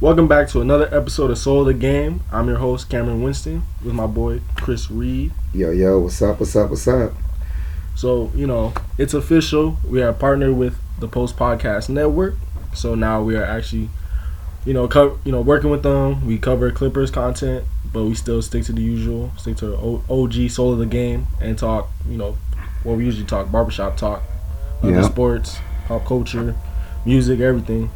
Welcome back to another episode of Soul of the Game. I'm your host, Cameron Winston, with my boy, Chris Reed. Yo, yo, what's up, what's up, what's up? So, you know, it's official. We are partnered with the Post Podcast Network. So now we are actually, you know, co- you know, working with them. We cover Clippers content, but we still stick to the usual, stick to O- OG Soul of the Game and talk, you know, what we usually talk, barbershop talk, other Yeah. sports, pop culture, music, everything.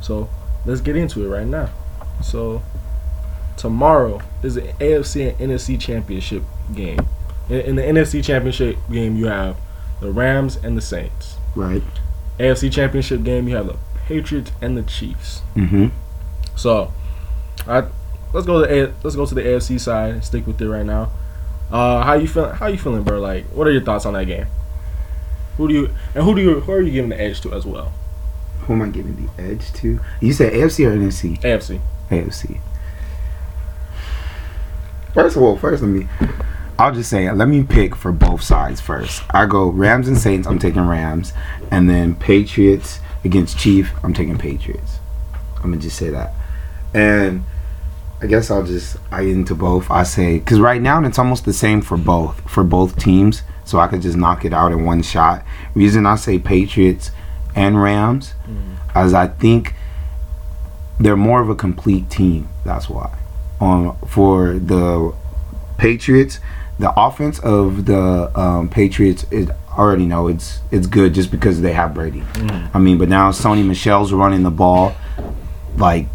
So let's get into it right now. So tomorrow is the AFC and NFC championship game. In, in the NFC championship game, you have the Rams and the Saints. Right. AFC championship game, you have the Patriots and the Chiefs. Mm-hmm. So, I let's go to the let's go to the AFC side and stick with it right now. Uh, how you feeling? How you feeling, bro? Like, what are your thoughts on that game? Who do you and who do you who are you giving the edge to as well? Who am I giving the edge to? You said AFC or NFC? AFC. AFC. First of all, first let me I'll just say let me pick for both sides first. I go Rams and Saints, I'm taking Rams, and then Patriots against Chief, I'm taking Patriots. I'm gonna just say that. And I guess I'll just I get into both. I say because right now it's almost the same for both for both teams, so I could just knock it out in one shot. Reason I say Patriots and Rams, as I think they're more of a complete team. That's why. Um, for the Patriots, the offense of the um, Patriots is I already know it's it's good just because they have Brady. I mean, but now Sony Michel's running the ball, like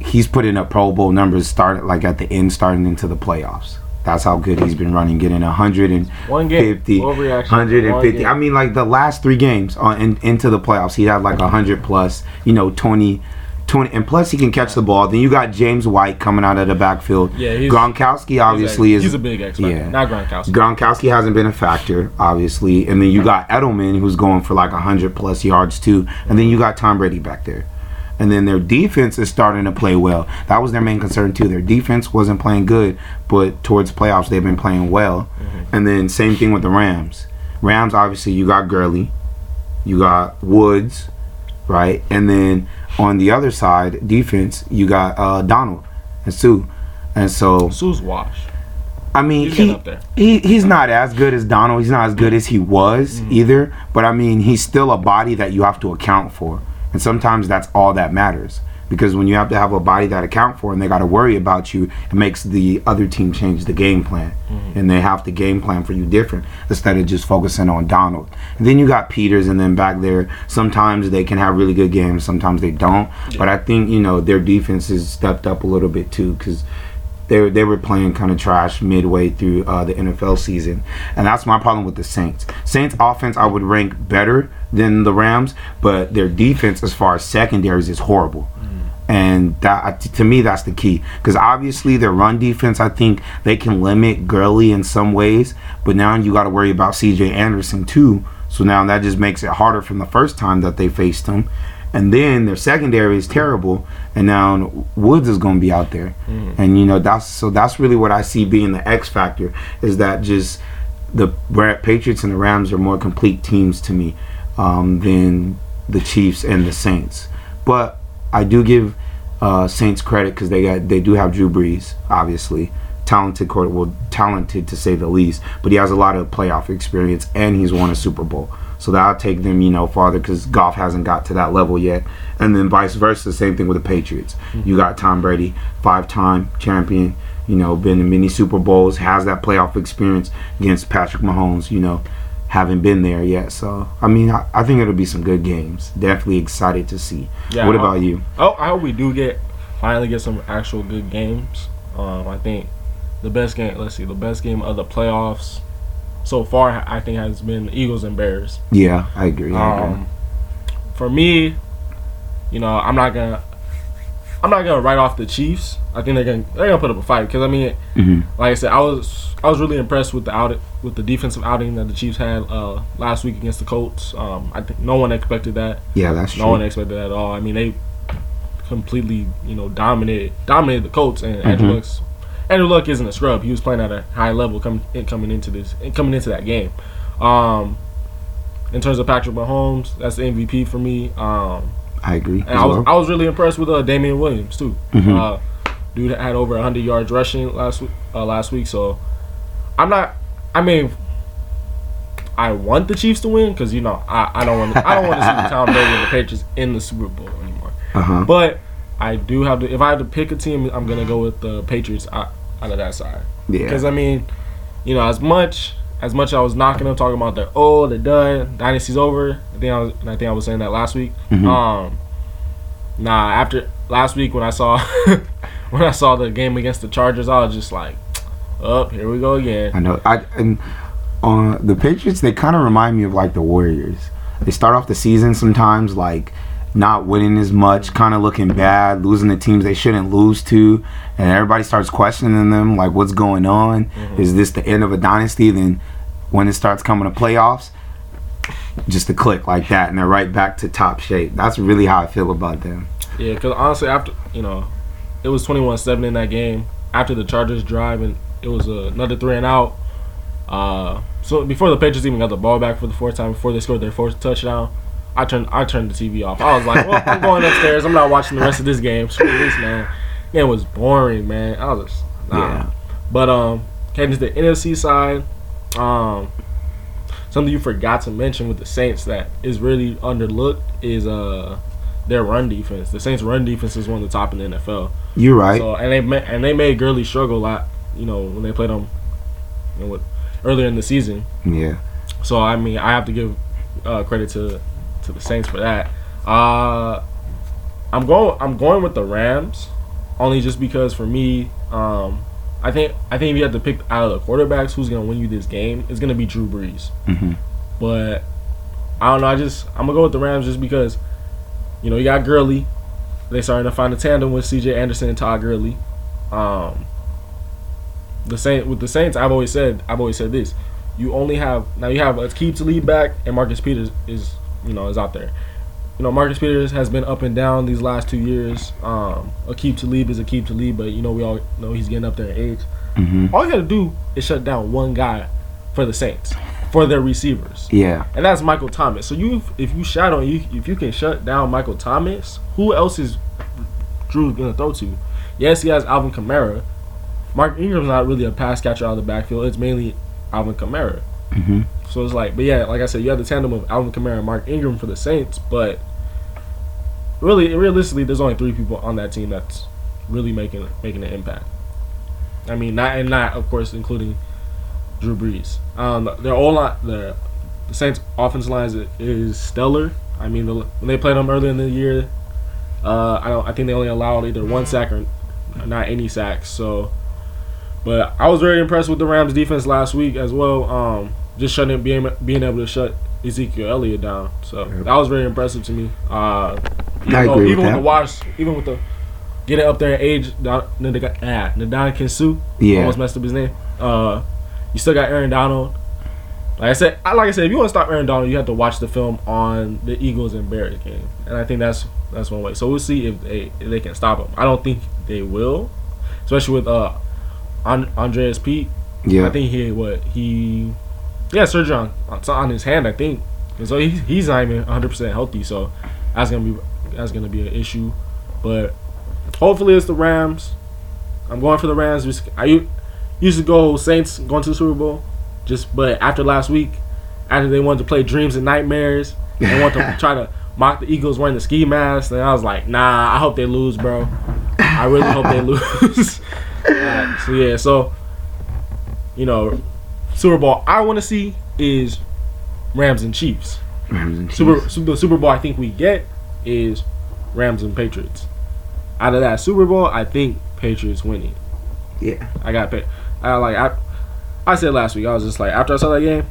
he's putting up Pro Bowl numbers. Started like at the end, starting into the playoffs. That's how good he's been running, getting a hundred and One game. Overreaction. 150. One game. I mean, like the last three games on in, into the playoffs, he had like 100 plus, you know, 20, 20. And plus, he can catch the ball. Then you got James White coming out of the backfield. Yeah, he's- Gronkowski obviously he's a, is. he's a big X factor. yeah. Not Gronkowski. Gronkowski hasn't been a factor, obviously. And then you got Edelman, who's going for like 100 plus yards, too. And then you got Tom Brady back there. And then their defense is starting to play well. That was their main concern, too. Their defense wasn't playing good, but towards playoffs, they've been playing well. And then same thing with the Rams. Rams, obviously, you got Gurley, you got Woods, right? And then on the other side, defense, you got uh, Donald and Suh. And so Suh's wash. I mean, He's he, up there. he he's not as good as Donald. He's not as good as he was Mm-hmm. either. But I mean, he's still a body that you have to account for, and sometimes that's all that matters. Because when you have to have a body that account for, and they got to worry about you, it makes the other team change the game plan, Mm-hmm. and they have to game plan for you different instead of just focusing on Donald. And then you got Peters, and then back there, sometimes they can have really good games, sometimes they don't. But I think you know their defense has stepped up a little bit too, because they were, they were playing kind of trash midway through uh, the NFL season, and that's my problem with the Saints. Saints offense I would rank better than the Rams, but their defense as far as secondaries is horrible. And that to me that's the key because obviously their run defense I think they can limit Gurley in some ways, but now you got to worry about C.J. Anderson too. So now that just makes it harder from the first time that they faced him. And then their secondary is terrible, and now Woods is going to be out there, and you know that's so that's really what I see being the X factor is that just the Patriots and the Rams are more complete teams to me um, than the Chiefs and the Saints. But I do give uh, Saints credit because they got they do have Drew Brees, obviously talented quarter, well talented to say the least, but he has a lot of playoff experience and he's won a Super Bowl. So that'll take them, you know, farther because Goff hasn't got to that level yet. And then vice versa, same thing with the Patriots. You got Tom Brady, five-time champion, you know, been in many Super Bowls, has that playoff experience against Patrick Mahomes, you know, haven't been there yet. So I mean, I, I think it'll be some good games. Definitely excited to see. Yeah, what about you? Oh, I hope we do get finally get some actual good games. Um, I think the best game. Let's see, the best game of the playoffs so far, I think has been Eagles and Bears. Yeah, I agree. I agree. Um, for me, you know, I'm not gonna, I'm not gonna write off the Chiefs. I think they're gonna they're gonna put up a fight because I mean, Mhm. like I said, I was I was really impressed with the out with the defensive outing that the Chiefs had uh, last week against the Colts. Um, I think no one expected that. Yeah, that's true. No one expected that at all. I mean, they completely, you know, dominated dominated the Colts and Mhm. Andrew Luck isn't a scrub. He was playing at a high level coming coming into this coming into that game. Um, in terms of Patrick Mahomes, that's the MVP for me. Um, I agree. And I was I was really impressed with uh, Damien Williams too. Mhm. Uh, dude had over 100 yards rushing last week. Uh, last week, so I'm not. I mean, I want the Chiefs to win because you know I, I don't want I don't want to see Tom Brady and the Patriots in the Super Bowl anymore. uh huh. But I do have to. If I had to pick a team, I'm gonna go with the Patriots out, out of that side. Because I mean, you know, as much as much I was knocking them, talking about they're old, they're done, dynasty's over. I think I was, I think I was saying that last week. Mhm. Um, nah, after last week when I saw when I saw the game against the Chargers, I was just like, up, here we go again. I know. I and uh, the Patriots they kind of remind me of like the Warriors. They start off the season sometimes like not winning as much, kind of looking bad, losing the teams they shouldn't lose to, and everybody starts questioning them like, what's going on? Mm-hmm. Is this the end of a dynasty? Then when it starts coming to playoffs, just a click like that, and they're right back to top shape. That's really how I feel about them. Yeah, because honestly, after you know, it was 21-7 in that game. After the Chargers drive and it was another three and out. Uh, so before the Patriots even got the ball back for the fourth time, before they scored their fourth touchdown, I turned I turned the TV off. I was like, well, I'm going upstairs. I'm not watching the rest of this game. Screw this, man. It was boring, man. I was just nah. Yeah. But um, heading to the NFC side, um, something you forgot to mention with the Saints that is really underlooked is uh their run defense. The Saints' run defense is one of the top in the NFL. You're right. So and they ma- and they made Gurley struggle a lot. You know when they played them, you know, with, earlier in the season. yeah. So I mean I have to give uh, credit to to the Saints for that. Uh, I'm going I'm going with the Rams, only just because for me, um, I think I think if you have to pick out of the quarterbacks who's gonna win you this game, it's gonna be Drew Brees. hmm But I don't know. I just I'm gonna go with the Rams just because, you know, you got Gurley. They starting to find a tandem with C.J. Anderson and Todd Gurley. Um, the Saint with the Saints, I've always said I've always said this. You only have now you have Aqib Talib back and Marcus Peters is you know is out there. You know Marcus Peters has been up and down these last two years. Um, Aqib Talib is Aqib Talib, but you know we all know he's getting up there in age. hmm All you got to do is shut down one guy for the Saints for their receivers Yeah. and that's Michael Thomas. So you, if you shot on you, if you can shut down Michael Thomas, who else is Drew gonna throw to? Yes, he has Alvin Kamara. Mark Ingram's not really a pass catcher out of the backfield. It's mainly Alvin Kamara. Hmm So it's like, but yeah, like I said, you have the tandem of Alvin Kamara and Mark Ingram for the Saints, but really, realistically, there's only three people on that team that's really making making an impact. I mean, not and not of course including Drew Brees. Um, their O-line, the the Saints' offense line is, is stellar. I mean, the, when they played them earlier in the year, uh, I don't. I think they only allowed either one sack or not any sacks. So, but I was very impressed with the Rams' defense last week as well. Um, just shutting being being able to shut Ezekiel Elliott down. So Yep. that was very impressive to me. Uh, even I though- agree with even with that. the wash, even with the getting up there in age, Don- ah, Ndamukong Kinsu Yeah. almost messed up his name. Uh, you still got Aaron Donald. Like I said, I like I said, if you want to stop Aaron Donald, you have to watch the film on the Eagles and Bears game, and I think that's that's one way. So we'll see if they if they can stop him. I don't think they will, especially with uh, An- Andrus Peat. Yeah. I think he what he, yeah, surgery on on, his hand. I think, and so he, he's not even 100 percent healthy. So that's gonna be that's gonna be an issue. But hopefully it's the Rams. I'm going for the Rams. I used to go Saints going to the Super Bowl, just but after last week, after they wanted to play Dreams and Nightmares, they want to try to mock the Eagles wearing the ski mask. And I was like, nah, I hope they lose, bro. I really hope they lose. So yeah, so you know, Super Bowl I want to see is Rams and Chiefs. Rams and Super, Chiefs. Super the Super Bowl I think we get is Rams and Patriots. Out of that Super Bowl, I think Patriots winning. Yeah. I got paid. I like I. I said last week I was just like after I saw that game,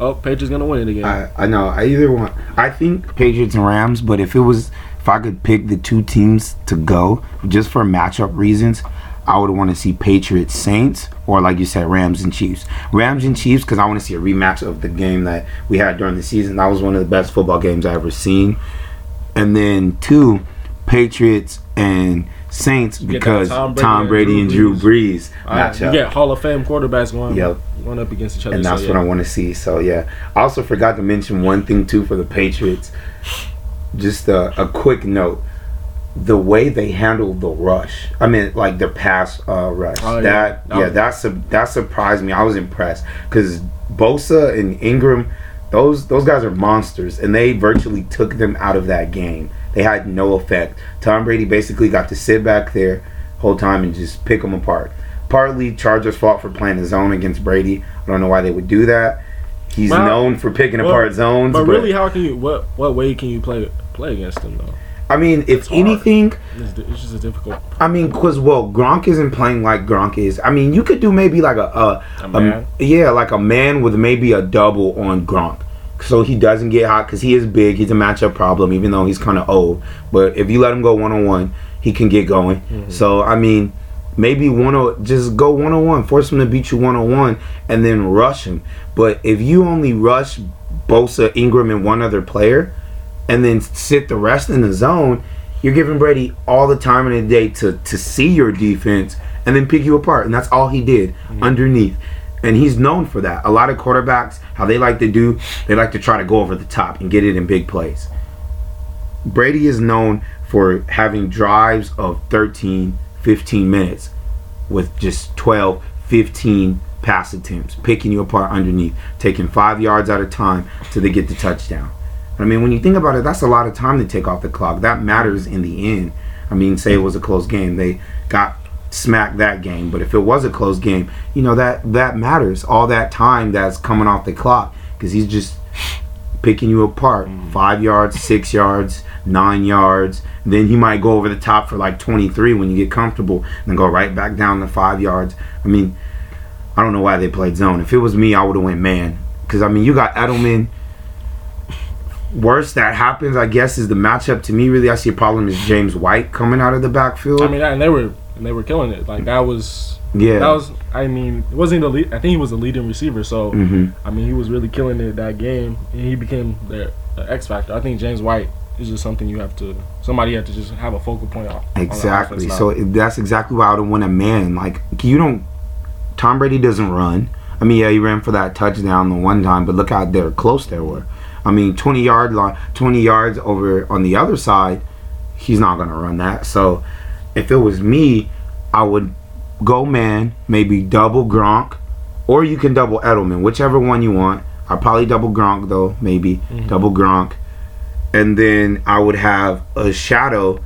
oh Patriots gonna win it again. I, I know. I either want. I think Patriots and Rams, but if it was, if I could pick the two teams to go just for matchup reasons, I would want to see Patriots Saints or like you said Rams and Chiefs. Rams and Chiefs because I want to see a rematch of the game that we had during the season. That was one of the best football games I ever seen. And then two, Patriots and Saints because Tom Tom Brady Brady, and Drew Brees Uh, matchup. you get Hall of Fame quarterbacks going Yep. going up against each other. and so, that's yeah. what I want to see. So yeah, I also forgot to mention one thing too for the Patriots. just a, a quick note. The way they handled the rush, I mean, like the pass uh, rush, Oh, that yeah, was- that su- that surprised me. I was impressed because Bosa and Ingram, those those guys are monsters, and they virtually took them out of that game. They had no effect. Tom Brady basically got to sit back there whole time and just pick them apart. Partly Chargers' fault for playing the zone against Brady. I don't know why they would do that. He's Well, known for picking well, apart zones, But but, really, how can you? What what way can you play play against them though? I mean, if anything, It's, it's just a difficult. I mean, cause well, Gronk isn't playing like Gronk is. I mean, you could do maybe like a, a, A man? yeah, like a man with maybe a double on Gronk, so he doesn't get hot because he is big. He's a matchup problem, even though he's kind of old. But if you let him go one on one, he can get going. Mm-hmm. So I mean, maybe one on just go one on one, force him to beat you one on one, and then rush him. But if you only rush Bosa, Ingram, and one other player, and then sit the rest in the zone, you're giving Brady all the time in the day to to see your defense and then pick you apart. And that's all he did underneath. And he's known for that. A lot of quarterbacks, how they like to do, they like to try to go over the top and get it in big plays. Brady is known for having drives of 13, 15 minutes with just 12, 15 pass attempts, picking you apart underneath, taking five yards at a time till they get the touchdown. I mean, when you think about it, that's a lot of time to take off the clock. That matters in the end. I mean, say it was a close game, they got smacked that game. But if it was a close game, you know that that matters. All that time that's coming off the clock because he's just picking you apart. Mm. Five yards, six yards, nine yards. Then he might go over the top for like 23 when you get comfortable, then go right back down to five yards. I mean, I don't know why they played zone. If it was me, I would have went man. Because I mean, you got Edelman. Worst that happens, I guess, is the matchup. To me, really, I see a problem is James White coming out of the backfield. I mean, and they were and they were killing it. Like that was yeah, that was. I mean, it wasn't the lead. I think he was the leading receiver. So hmm I mean, he was really killing it that game, and he became the, the X factor. I think James White is just something you have to. Somebody you have to just have a focal point on. on Exactly. now. So that's exactly why I would want a man. Like you don't. Tom Brady doesn't run. I mean, yeah, he ran for that touchdown the one time, but look how they're close they were. I mean, twenty yard line, twenty yards over on the other side, he's not gonna run that. So, if it was me, I would go man, maybe double Gronk, or you can double Edelman, whichever one you want. I'd probably double Gronk though, maybe mm-hmm. double Gronk, and then I would have a shadow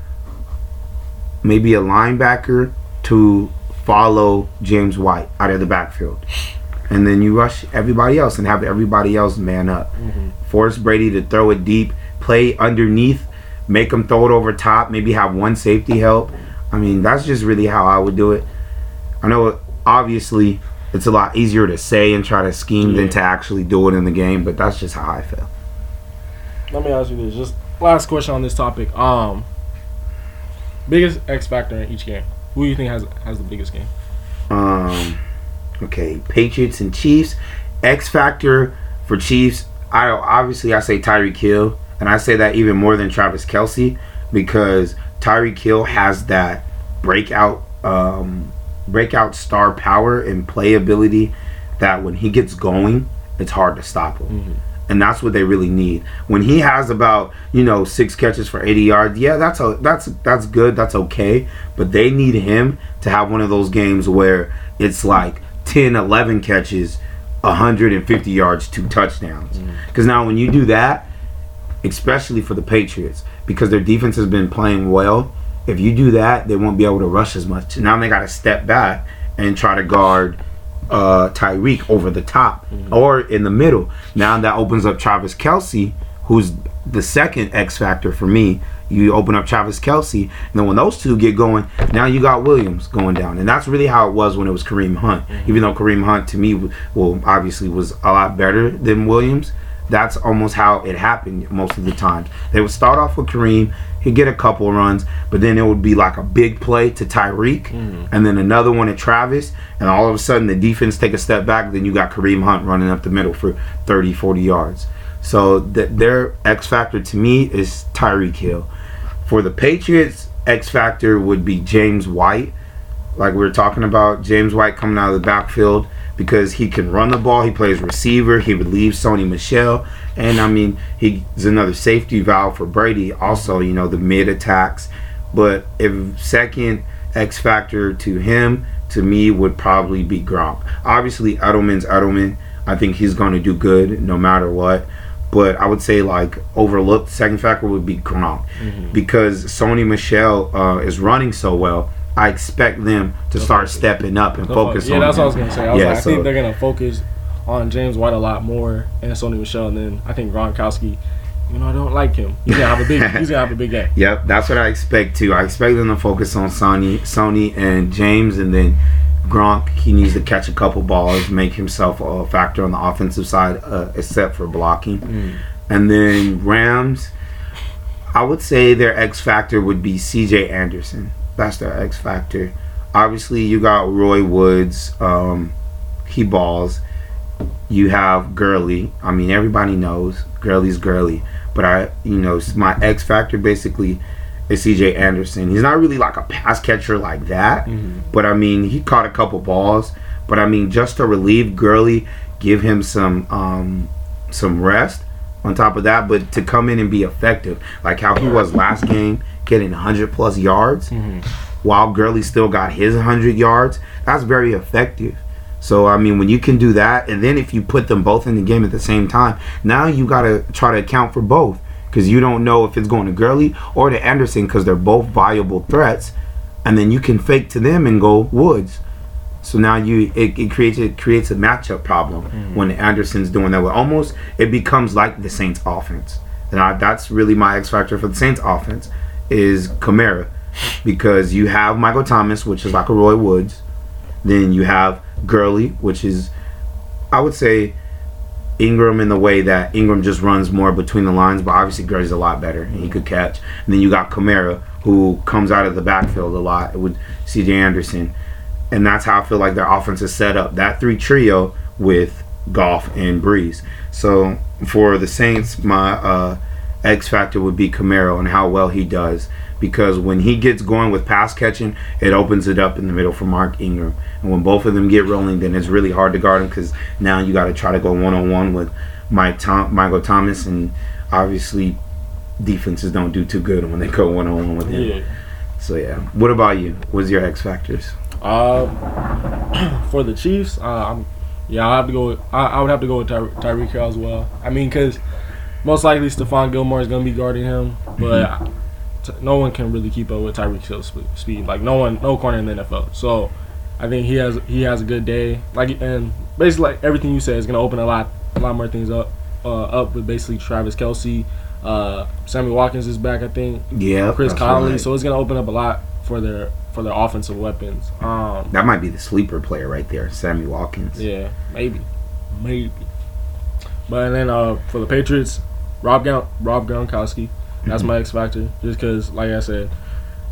maybe a linebacker to follow James White out of the backfield. And then you rush everybody else and have everybody else man up. Force Brady to throw it deep, play underneath, make him throw it over top, maybe have one safety help. I mean, that's just really how I would do it. I know obviously it's a lot easier to say and try to scheme than to actually do it in the game, but that's just how I feel. Let me ask you this. Just last question on this topic. Um, biggest X factor in each game. Who do you think has has the biggest game? Um, okay, Patriots and Chiefs. X factor for Chiefs. I obviously I say Tyreek Hill, and I say that even more than Travis Kelce because Tyreek Hill has that breakout, um, breakout star power and playability that when he gets going, it's hard to stop him. And that's what they really need. When he has about you know six catches for 80 yards, yeah, that's a, that's that's good, that's okay. But they need him to have one of those games where it's like 10, 11 catches, 150 yards, two touchdowns. Because now when you do that, especially for the Patriots, because their defense has been playing well, if you do that, they won't be able to rush as much. Now they got to step back and try to guard uh, Tyreek over the top or in the middle. Now that opens up Travis Kelce, who's the second X factor for me. You open up Travis Kelce, and then when those two get going, now you got Williams going down, and that's really how it was when it was Kareem Hunt. Mm-hmm. Even though Kareem Hunt to me, well, obviously was a lot better than Williams. That's almost how it happened most of the times. They would start off with Kareem, he'd get a couple runs, but then it would be like a big play to Tyreek, mm-hmm. and then another one to Travis, and all of a sudden the defense take a step back. Then you got Kareem Hunt running up the middle for 30, 40 yards. So th- their X factor to me is Tyreek Hill. For the Patriots, X factor would be James White. Like we were talking about, James White coming out of the backfield, because he can run the ball. He plays receiver. He relieves Sony Michel, and I mean he's another safety valve for Brady. Also, you know the mid attacks. But if second X factor to him, to me would probably be Gronk. Obviously, Edelman's Edelman. I think he's going to do good no matter what. But I would say like overlooked second factor would be Gronk Mm-hmm. because Sony Michel uh, is running so well. I expect them to start stepping up and focus yeah, on. that's what I was gonna say. I was Yeah, like, I so- think they're gonna focus on James White a lot more and Sony Michel, and then I think Gronkowski. You know, I don't like him. He's gonna have a big. he's gonna have a big game. Yep, that's what I expect too. I expect them to focus on Sony, Sony and James, and then Gronk. He needs to catch a couple balls, make himself a factor on the offensive side, uh, except for blocking. Mm. And then Rams, I would say their X factor would be C.J. Anderson. That's their X factor. Obviously, you got Roy Woods. Um, he balls. You have Gurley. I mean, everybody knows Gurley's Gurley. But I, you know, my X factor basically is C.J. Anderson. He's not really like a pass catcher like that. Mhm. But I mean, he caught a couple balls. But I mean, just to relieve Gurley, give him some um, some rest on top of that. But to come in and be effective, like how he was last game, getting 100 plus yards, Mhm. while Gurley still got his 100 yards, that's very effective. So I mean, when you can do that, and then if you put them both in the game at the same time, now you gotta try to account for both because you don't know if it's going to Gurley or to Anderson because they're both viable threats, and then you can fake to them and go Woods. So now you it, it creates it creates a matchup problem mm-hmm. when Anderson's doing that. Well, almost it becomes like the Saints offense, and I, that's really my X factor for the Saints offense is Kamara because you have Michael Thomas, which is like a Roy Woods. Then you have Gurley, which is, I would say, Ingram in the way that Ingram just runs more between the lines, but obviously Gurley's a lot better and he could catch. And then you got Kamara, who comes out of the backfield a lot with C.J. Anderson, and that's how I feel like their offense is set up. That three trio with Goff and Brees. So for the Saints, my uh, X factor would be Kamara and how well he does. Because when he gets going with pass catching, it opens it up in the middle for Mark Ingram. And when both of them get rolling, then it's really hard to guard him because now you got to try to go one on one with Mike Tom- Michael Thomas, and obviously defenses don't do too good when they go one on one with him. Yeah. So yeah, what about you? What's your X factors? Uh, for the Chiefs, uh, I'm, yeah, I have to go. With, I, I would have to go with Ty, Tyreek Hill as well. I mean, because most likely Stephon Gilmore is going to be guarding him, but t- no one can really keep up with Tyreek Hill's speed. Like no one, no corner in the NFL. So I think he has he has a good day. Like and basically like everything you said is going to open a lot a lot more things up uh, up with basically Travis Kelce. Uh, Sammy Watkins is back, I think. Yeah, Chris Conley. right. So it's going to open up a lot for their for their offensive weapons. Um, that might be the sleeper player right there, Sammy Watkins. yeah, maybe, maybe. But and then uh, for the Patriots, Rob Gon- Rob Gronkowski, that's my X factor. Just because, like I said,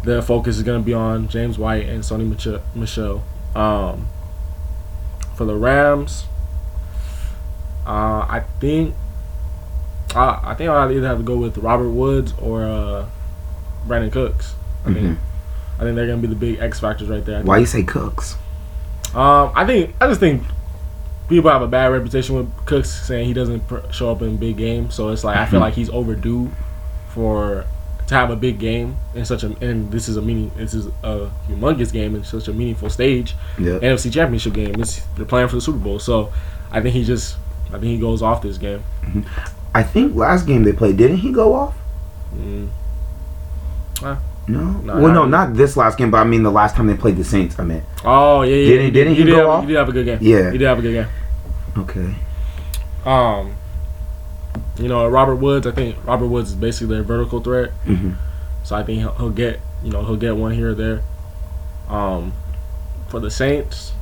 their focus is gonna be on James White and Sony Mich- Michel. Um, for the Rams, uh, I think uh, I think I'll either have to go with Robert Woods or uh, Brandin Cooks. I think Mhm. I think they're gonna be the big X factors right there. Why you say Cooks? um, I think I just think people have a bad reputation with Cooks saying he doesn't pr- show up in big games. So it's like I feel Mhm. like he's overdue for to have a big game in such a and this is a meaning this is a humongous game in such a meaningful stage. Yeah. NFC Championship game. It's, they're playing for the Super Bowl. So I think he just I think he goes off this game. I think last game they played, didn't he go off? Mm. No. No, well, no, not- not this last game, but I mean the last time they played the Saints. I mean, Oh yeah, yeah. Didn't- he didn't he did go have, off? He did have a good game. Yeah. he did have a good game. Okay. Um, you know, Robert Woods. I think Robert Woods is basically their vertical threat. hmm So I think he'll, he'll get you know he'll get one here or there. Um, for the Saints,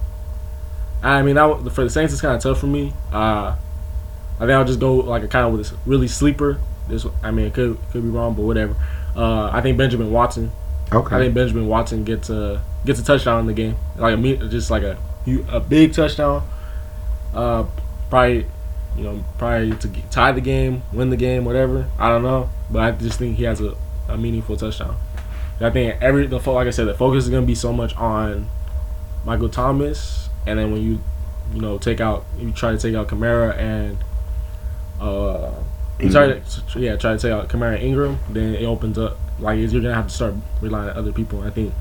I mean I, for the Saints it's kind of tough for me. Uh, I think I'll just go like a kind of with a really sleeper. This I mean it could could be wrong, but whatever. Uh, I think Benjamin Watson. Okay. I think Benjamin Watson gets a gets a touchdown in the game, like a just like a a big touchdown. Uh, probably, you know, probably to tie the game, win the game, whatever. I don't know, but I just think he has a, a meaningful touchdown. I think every the fo- like I said, the focus is gonna be so much on Michael Thomas, and then when you you know, take out you try to take out Kamara and uh, you try to yeah try to take out Kamara Ingram, then it opens up like you're gonna have to start relying on other people. I think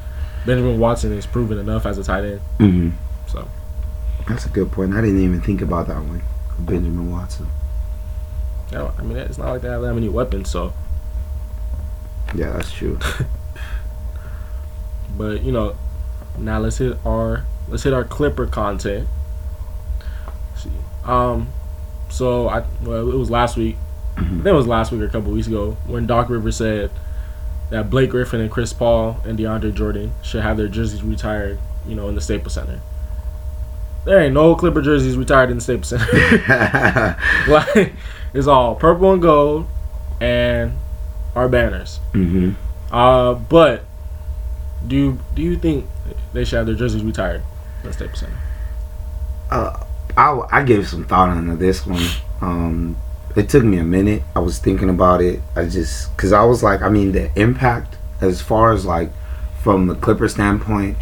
Benjamin Watson is proven enough as a tight end. hmm So That's a good point. I didn't even think about that one. Benjamin Watson. yeah, I mean it's not like they have that many weapons. So, Yeah, that's true. but you know, now let's hit our let's hit our Clipper content. Let's see, um, so I well it was last week. I think it was last week or a couple weeks ago when Doc Rivers said that Blake Griffin and Chris Paul and DeAndre Jordan should have their jerseys retired, you know, in the Staples Center. There ain't no Clipper jerseys retired in the Staples Center. like it's all purple and gold and our banners. hmm Uh, but do you, do you think they should have their jerseys retired in the Staples Center? uh, I I gave some thought into this one. Um, it took me a minute. I was thinking about it. I just because I was like, I mean, the impact as far as like from the Clipper standpoint,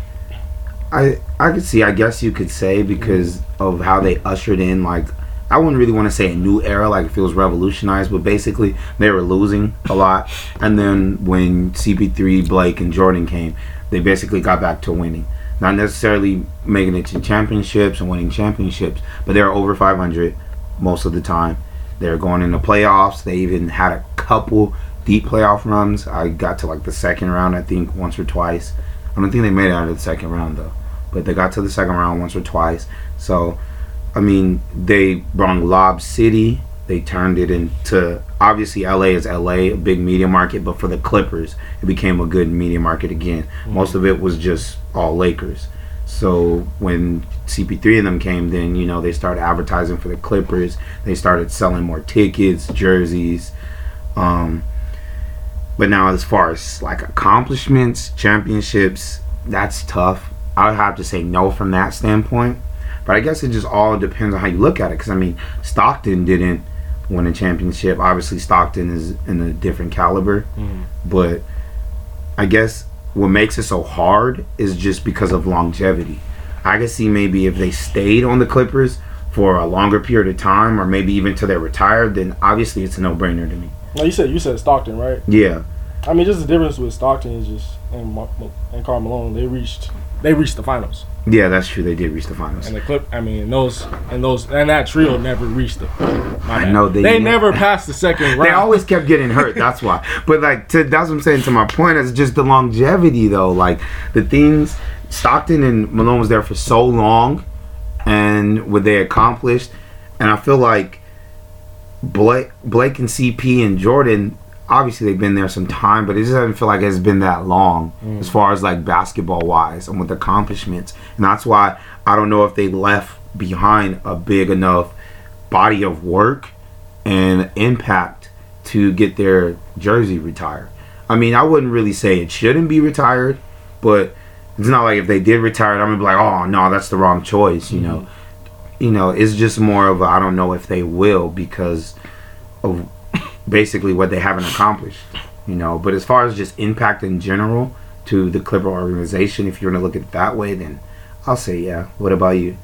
I I could see. I guess you could say because of how they ushered in like. I wouldn't really want to say a new era, like it feels revolutionized, but basically they were losing a lot. And then when CP3, Blake, and Jordan came, they basically got back to winning not necessarily making it to championships and winning championships, but they're over 500 most of the time. They're going in the playoffs. They even had a couple deep playoff runs. I got to like the second round, I think, once or twice. I don't think they made it out of the second round though, but they got to the second round once or twice. So, I mean, they brought Lob City. They turned it into obviously LA is LA, a big media market, but for the Clippers, it became a good media market again. Most of it was just all Lakers. So when CP3 and them came, then you know they started advertising for the Clippers. They started selling more tickets, jerseys. Um, but now as far as like accomplishments, championships, that's tough. I would have to say no from that standpoint. But I guess it just all depends on how you look at it. Because I mean, Stockton didn't win a championship. Obviously, Stockton is in a different caliber. Mm-hmm. But I guess what makes it so hard is just because of longevity. I can see maybe if they stayed on the Clippers for a longer period of time, or maybe even till they're retired, then obviously it's a no-brainer to me. No, you said you said Stockton, right? Yeah, I mean, just the difference with Stockton is just and and Karl Malone. They reached they reached the finals, yeah, that's true. They did reach the finals. and the clip. I mean, those and those and that trio never reached the. I know, they they ne- never passed the second round. They always kept getting hurt. That's why. But like, to, that's what I'm saying. To my point is just the longevity, though. Like the things Stockton and Malone was there for so long, and what they accomplished, and I feel like Blake, Blake and CP and Jordan. Obviously, they've been there some time, but it just doesn't feel like it's been that long mm. as far as like basketball wise and with accomplishments. And that's why I don't know if they left behind a big enough body of work and impact to get their jersey retired. I mean, I wouldn't really say it shouldn't be retired, but it's not like if they did retire it, I'm gonna be like, oh no, that's the wrong choice. You know, mm-hmm. you know, it's just more of I don't know if they will because of basically what they haven't accomplished. You know, but as far as just impact in general to the Clipper organization, if you're gonna look at it that way, then I'll say yeah. What about you?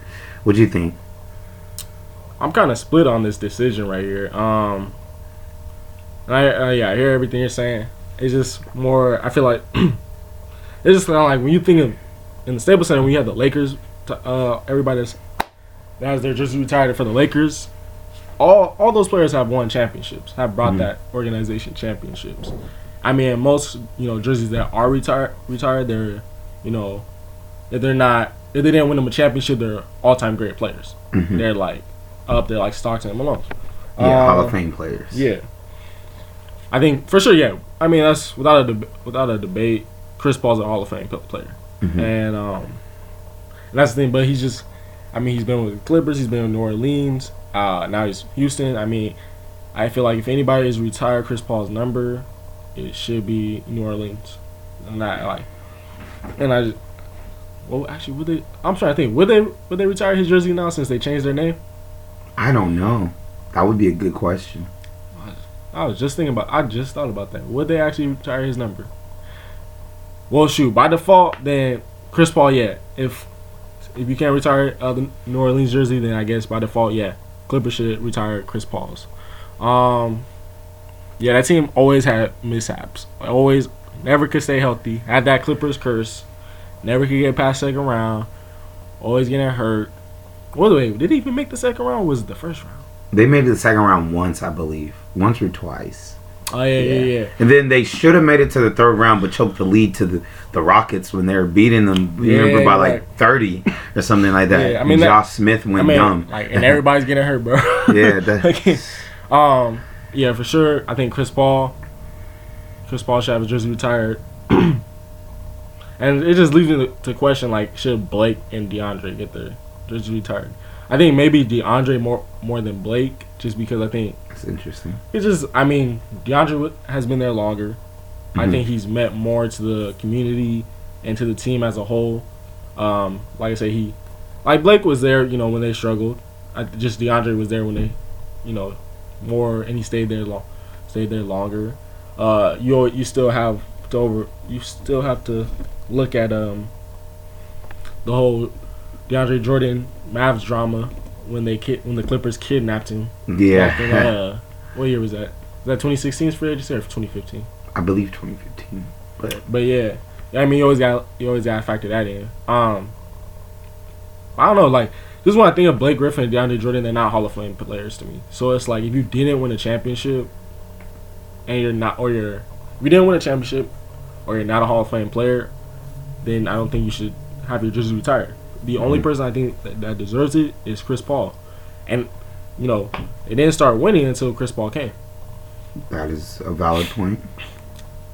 What do you think? I'm kind of split on this decision right here. Um, I uh, yeah, I hear everything you're saying. It's just more. I feel like it's just kind of like when you think of in the Staples Center you have the Lakers, uh, everybody that's that their jersey retired for the Lakers. All all those players have won championships, have brought Mhm. that organization championships. I mean, most you know jerseys that are retired retired, they're you know if they're not if they didn't win them a championship, they're all time great players. Mhm. They're like up there like Stockton and Malone. Yeah, Hall Uh, of Fame players. Yeah, I think for sure. Yeah, I mean that's without a deb- without a debate. Chris Paul's a Hall of Fame player, Mhm. and um, and that's the thing. But he's just, I mean, he's been with the Clippers. He's been with New Orleans. Uh, now he's Houston. I mean, I feel like if anybody is retired Chris Paul's number, it should be New Orleans. I like, and I. Just, well, actually, would they? I'm trying to think. Would they? Would they retire his jersey now since they changed their name? I don't know. That would be a good question. I was just thinking about. I just thought about that. Would they actually retire his number? Well, shoot. By default, then Chris Paul. Yeah. If if you can't retire uh, the New Orleans jersey, then I guess by default, yeah, Clippers should retire Chris Paul's. Um, yeah, that team always had mishaps. Always, never could stay healthy. Had that Clippers curse. Never could get past second round. Always getting hurt. Well, wait, did he even make the second round? Was it the first round? They made the second round once, I believe, once or twice. Oh yeah, yeah, yeah. yeah. And then they should have made it to the third round, but choked the lead to the, the Rockets when they were beating them. Yeah, Remember by right. like thirty or something like that. Yeah, I mean, And that- Josh Smith went I mean, dumb. like, and everybody's getting hurt, bro. Yeah, that- Like, um, yeah, for sure. I think Chris Paul, Chris Paul should have his jersey retired. and it just leaves me to, to question like, should Blake and DeAndre get their jersey retired? I think maybe DeAndre more more than Blake, just because I think That's interesting. it's just. I mean, DeAndre has been there longer. I Mhm. think he's met more to the community and to the team as a whole. Um, like I say, he, like Blake was there, you know, when they struggled. I, just DeAndre was there when they, you know, more, and he stayed there long, stayed there longer. Uh, you you still have to over, you still have to look at um the whole DeAndre Jordan Mavs drama when they kid when the Clippers kidnapped him. In, Yeah, uh, what year was that? Was that 2016's free agency or 2015? I believe 2015. But But yeah, I mean, you always got you always got to factor that in. Um, I don't know, like this is when I think of Blake Griffin and DeAndre Jordan. They're not Hall of Fame players to me. So it's like if you didn't win a championship, and you're not, or you're, if you didn't win a championship, or you're not a Hall of Fame player, then I don't think you should have your jersey retired. The only Mhm. person I think that, that deserves it is Chris Paul, and you know it didn't start winning until Chris Paul came. that is a valid point.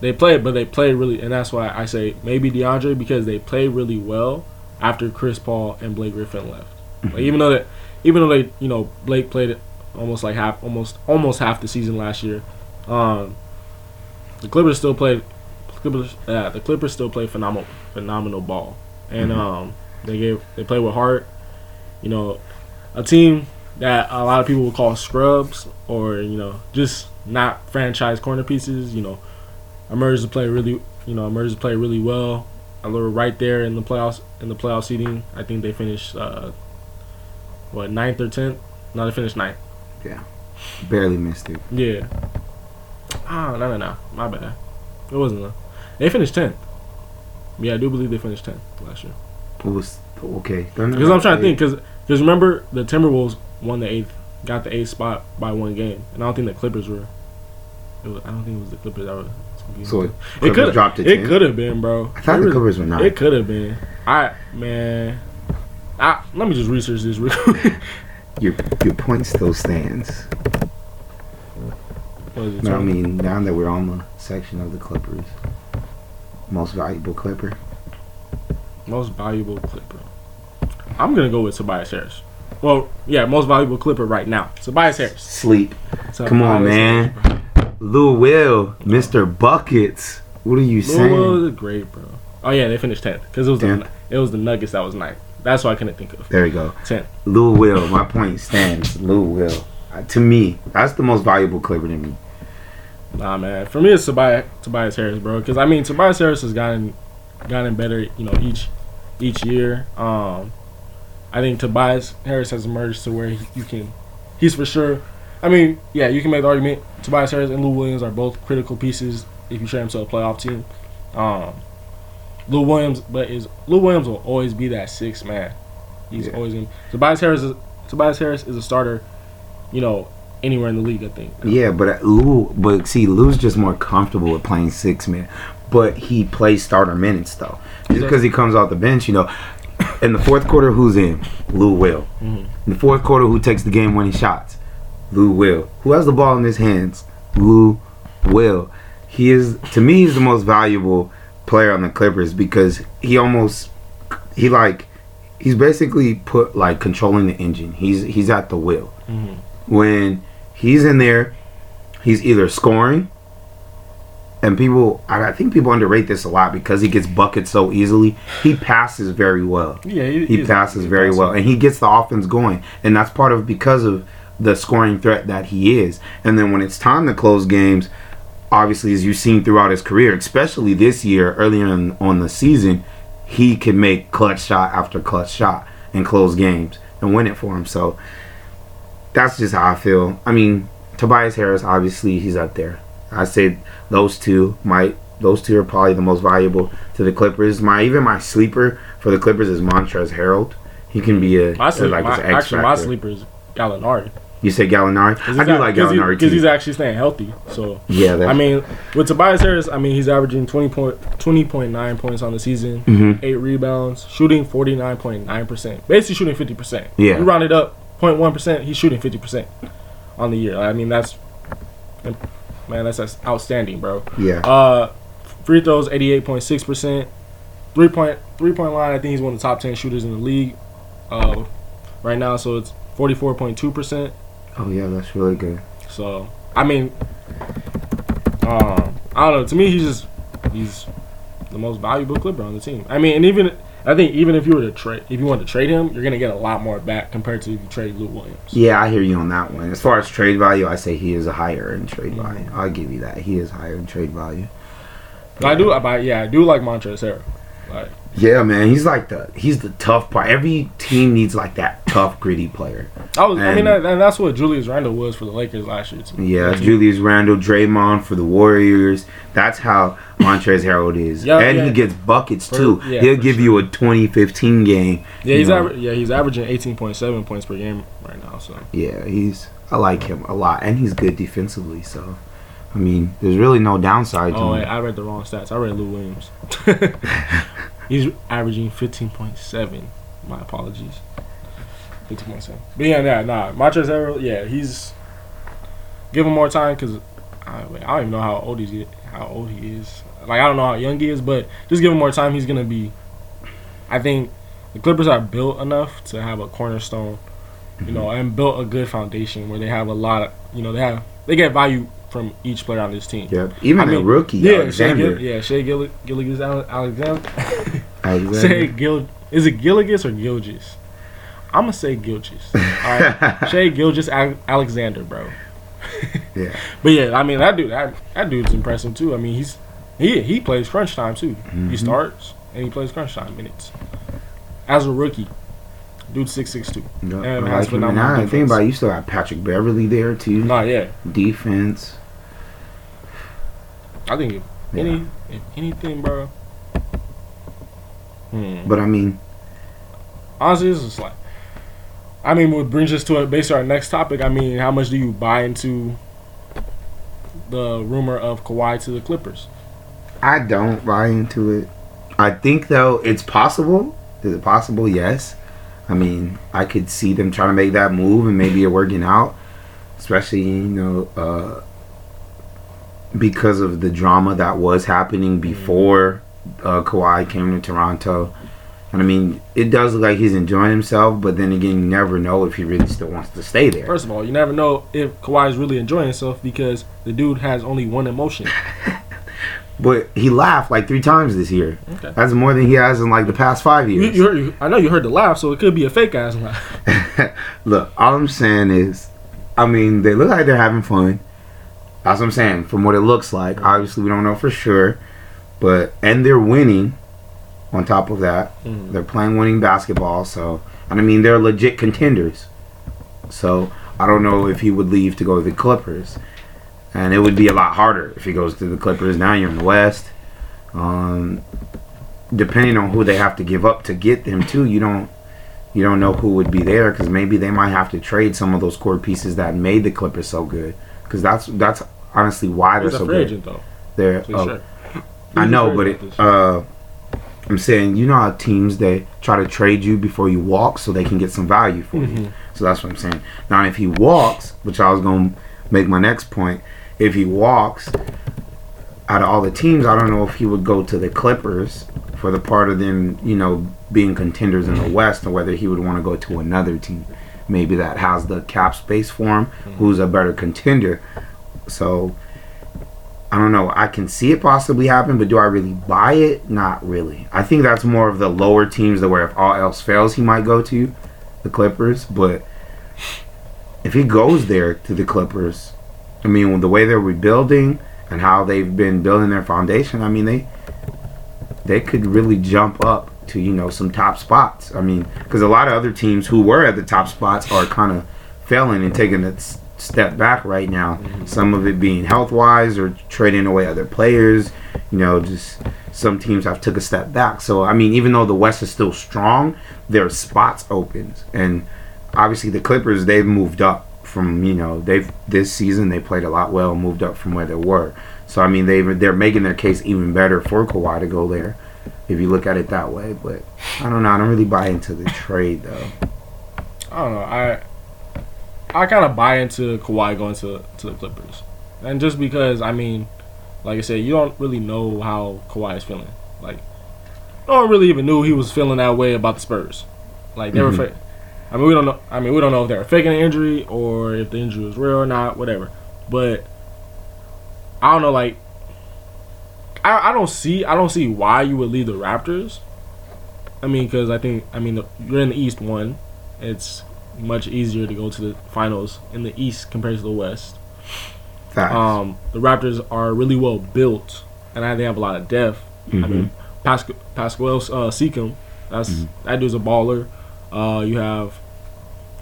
They played, but they played really, and that's why I say maybe DeAndre because they played really well after Chris Paul and Blake Griffin left. Like, even though that, even though they, you know, Blake played it almost like half, almost almost half the season last year. Um, the Clippers still played. Clippers, yeah, the Clippers still play phenomenal, phenomenal ball, and Mhm. um, they gave they played with heart. You know, a team that a lot of people would call scrubs or you know just not franchise corner pieces. You know, emerged to play really, you know, emerged to play really well. I were right there in the playoffs in the playoff seating. I think they finished uh, what ninth or tenth. No, they finished ninth. Yeah, barely missed it. Yeah. Ah, no, no, no. My bad. It wasn't though. They finished tenth. Yeah, I do believe they finished tenth last year. It was okay. Because I'm trying to think. Because remember the Timberwolves won the eighth, got the eighth spot by one game, and I don't think the Clippers were. It was, I don't think it was the Clippers that were. So it, it could dropped to It could have been, bro. I thought It the Clippers were not. It could have been. I man. I, let me just research this real quick. Your your point still stands. It, No, I mean now that we're on the section of the Clippers, most valuable Clipper. Most valuable Clipper. I'm gonna go with Tobias Harris. Well, yeah, most valuable Clipper right now. Tobias Harris. Sleep. Come on, Tobias man. Harris. Lou Will, Mr. Buckets. What are you saying? Lou Will is great, bro. Oh yeah, they finished tenth because it was the, it was the Nuggets that was ninth. That's what I couldn't think of. There we go. Tenth. Lou Will. My point stands. Lou Will. Uh, to me, that's the most valuable Clipper to me. Nah, man. For me, it's Tobias Tobias Harris, bro. Because I mean, Tobias Harris has gotten gotten better, you know, each each year. Um, I think Tobias Harris has emerged to where he, you can, he's for sure. I mean, yeah, you can make the argument. Tobias Harris and Lou Williams are both critical pieces if you trade him to a playoff team. Um, Lou Williams, but is Lou Williams will always be that sixth man. He's Yeah. always in. Tobias Harris is Tobias Harris is a starter, you know, anywhere in the league. I think. Yeah, but uh, Lou, but see, Lou's just more comfortable with playing six man. But he plays starter minutes though, just because he comes off the bench. You know, in the fourth quarter, who's in? Lou Will. Mhm. In the fourth quarter, who takes the game winning shots? Lou Will. Who has the ball in his hands? Lou Will. He is to me he's the most valuable player on the Clippers because he almost he like he's basically put like controlling the engine. He's he's at the wheel. Mhm. When he's in there, he's either scoring and people I I think people underrate this a lot because he gets buckets so easily. He passes very well Yeah, he he's- passes very well and he gets the offense going and that's part of because of the scoring threat that he is and then when it's time to close games obviously as you've seen throughout his career especially this year earlier in, on the season he can make clutch shot after clutch shot in close games and win it for him. So that's just how I feel. I mean, Tobias Harris, obviously, he's up there. I say those two might. Those two are probably the most valuable to the Clippers. My even my sleeper for the Clippers is Montrezl Harrell. He can be a, My sleep, like my, actually, my sleeper is Gallinari. You say Gallinari? I do like Gallinari because too. he's actually staying healthy. So yeah, I mean, with Tobias Harris, I mean he's averaging 20 point, 20.9 points on the season, Mhm. eight rebounds, shooting forty nine point nine percent, basically shooting fifty percent. Yeah. you round it up 0.1 percent, he's shooting fifty percent on the year. I mean that's man, that's, that's outstanding, bro. yeah. Uh, free throws eighty eight point six percent, three point three point line. I think he's one of the top ten shooters in the league, uh, right now. So it's forty four point two percent. Oh yeah, that's really good. So I mean, um, I don't know. To me, he's just he's the most valuable Clipper on the team. I mean, and even I think even if you were to trade, if you want to trade him, you're gonna get a lot more back compared to if you trade Lou Williams. Yeah, I hear you on that one. As far as trade value, I say he is a higher in trade mm-hmm. value. I'll give you that. He is higher in trade value. But I do, I, yeah, I do like Montrezl Harrell. Like, Yeah, man, he's like the he's the tough part. Every team needs like that tough, gritty player. I was, I mean, And- that, and that's what Julius Randle was for the Lakers last year. To me. Yeah, Julius Randle, Draymond for the Warriors. That's how Montrezl Harrell is, Yeah, and yeah. he gets buckets For- too. yeah, He'll give you a 2015 game. Yeah, he's aver- yeah he's averaging eighteen point seven points per game right now. So Yeah, he's I like him a lot, and he's good defensively. So, I mean, there's really no downside to oh him. wait, I read the wrong stats. I read Lou Williams. he's averaging fifteen point seven. My apologies. Fifteen point seven. But yeah, nah, nah. Montrezl yeah, he's give him more time because I, I don't even know how old he how old he is. Like I don't know how young he is, but just give him more time. He's gonna be. I think the Clippers are built enough to have a cornerstone, you know, and built a good foundation where they have a lot of, you know, they have they get value from each player on this team. Yep. Even I a mean, rookie, Yeah, Shai Alexander. Gill, yeah, Shai Gill, Gilligas Ale- Alexander. Alexander. say Gil. Is it Gilligas or Gilgis? I'm gonna say Gilgis. All right, Shai Gilgis Al- Alexander, bro. Yeah. But yeah, I mean that dude, that, that dude's impressive too. I mean he's he he plays crunch time too. Mm-hmm. He starts and he plays crunch time minutes. As a rookie, dude six six two. Yep, And I has like. And phenomenal now think about it, you still got Patrick Beverley there too. Nah, yeah, Defense. I think if Yeah. any if anything, bro. Hmm. But I mean, honestly, it's just like, I mean, what brings us to a basically our next topic. I mean, how much do you buy into the rumor of Kawhi to the Clippers? I don't buy into it. I think though it's possible. Is it possible? Yes. I mean, I could see them trying to make that move and maybe it working out, especially you know uh, because of the drama that was happening before uh, Kawhi came to Toronto. And I mean, it does look like he's enjoying himself, but then again, you never know if he really still wants to stay there. First of all, you never know if Kawhi is really enjoying himself because the dude has only one emotion. But he laughed like three times this year. Okay. That's more than he has in like the past five years. you heard, you, I know you heard the laugh, so it could be a fake ass laugh. Look, all I'm saying is, I mean, they look like they're having fun. That's what I'm saying. From what it looks like, obviously we don't know for sure, but and they're winning. On top of that, Mhm. they're playing winning basketball. So, and I mean, they're legit contenders. So I don't know if he would leave to go to the Clippers, and it would be a lot harder if he goes to the Clippers. Now you're in the West. Um, depending on who they have to give up to get them to, you don't you don't know who would be there because maybe they might have to trade some of those core pieces that made the Clippers so good. Because that's that's honestly why they're He's a so free good. agent though. They're oh. I know, but it, uh, I'm saying you know how teams they try to trade you before you walk so they can get some value for you. Mhm. So that's what I'm saying. Now, if he walks, which I was gonna make my next point, if he walks out of all the teams, I don't know if he would go to the Clippers for the part of them, you know, being contenders in the West, or whether he would want to go to another team, maybe that has the cap space for him, mm-hmm. who's a better contender. So I don't know. I can see it possibly happen, but do I really buy it? Not really. I think that's more of the lower teams that where if all else fails, he might go to the Clippers. But if he goes there to the Clippers, I mean, with the way they're rebuilding and how they've been building their foundation, I mean, they they could really jump up to you know some top spots. I mean, because a lot of other teams who were at the top spots are kind of failing and taking a step back right now. Mm-hmm. Some of it being health wise or trading away other players. You know, just some teams have took a step back. So I mean, even though the West is still strong, there are spots open, and obviously the Clippers they've moved up from you know they've this season they played a lot well, moved up from where they were. So I mean they they're making their case even better for Kawhi to go there, if you look at it that way. But I don't know. I don't really buy into the trade though. I don't know. I I kind of buy into Kawhi going to to the Clippers, and just because I mean, like I said, you don't really know how Kawhi is feeling. Like, no one really even knew he was feeling that way about the Spurs. Like they were. Mhm. Fa- I mean, we don't know. I mean, we don't know if they were faking an injury or if the injury was real or not. Whatever. But I don't know. Like, I I don't see I don't see why you would leave the Raptors. I mean, because I think I mean the, you're in the East one. It's much easier to go to the finals in the East compared to the West. Facts. Um, the Raptors are really well built, and I- they have a lot of depth. I Mhm. mean, Pascal Pascal uh, Siakam, that's Mhm. that dude's a baller. Uh, you have,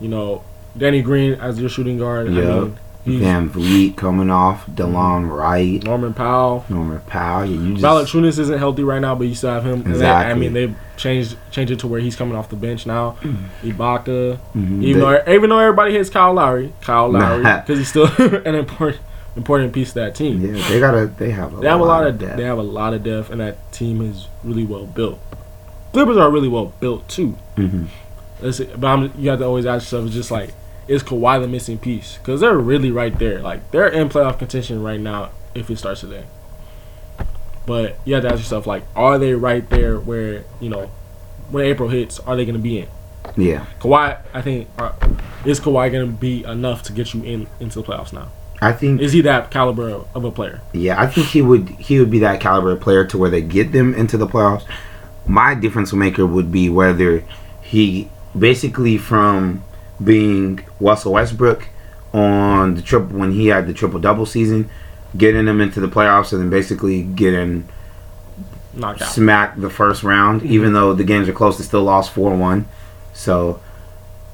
you know, Danny Green as your shooting guard. I Yeah. mean, he's VanVleet coming off, Delon Wright, Norman Powell. Norman Powell. Yeah, you just isn't healthy right now, but you still have him. And they- I mean, they've changed changed it to where he's coming off the bench now. Ibaka, Mhm. even though even though everybody hates Kyle Lowry, Kyle Lowry, because he's still an important important piece of that team. yeah, they gotta. They have a. They have a lot of depth. they have a lot of depth, and that team is really well built. Clippers are really well built too. Mhm. See, but I'm, you have to always ask yourself, just like, is Kawhi the missing piece? Because they're really right there. Like they're in playoff contention right now if it starts today. But you have to ask yourself, like, are they right there where you know when April hits? Are they going to be in? Yeah, Kawhi, I think, uh, is Kawhi going to be enough to get you in into the playoffs now? I think. Is he that caliber of a player? Yeah, I think he would. He would be that caliber of player to where they get them into the playoffs. My difference maker would be whether he basically from being Russell Westbrook on the triple when he had the triple double season, getting them into the playoffs and then basically getting Knocked out. smacked the first round, Mm-hmm. even though the games are close, they still lost four one. So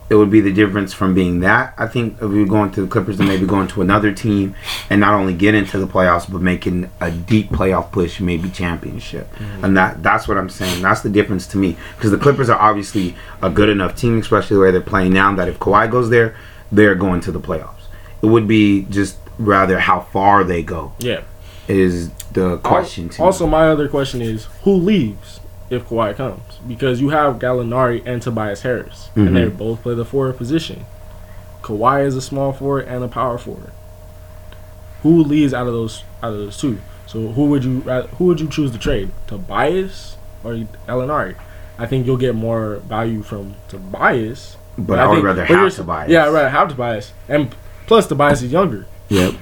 it would be the difference from being that. I think if we were going to the Clippers and maybe going to another team and not only get into the playoffs but making a deep playoff push, maybe championship. Mm-hmm. And that that's what I'm saying. That's the difference to me because the Clippers are obviously a good enough team, especially the way they're playing now. That if Kawhi goes there, they're going to the playoffs. It would be just rather how far they go Yeah. is the question. to me. Also, my other question is who leaves if Kawhi comes? Because you have Gallinari and Tobias Harris, Mhm. and they both play the forward position. Kawhi is a small forward and a power forward. Who leads out of those out of those two? So who would you who would you choose to trade? Tobias or Gallinari? I think you'll get more value from Tobias. but I would think- rather but have Tobias. Yeah, I'd rather have Tobias, and plus Tobias is younger. Yep.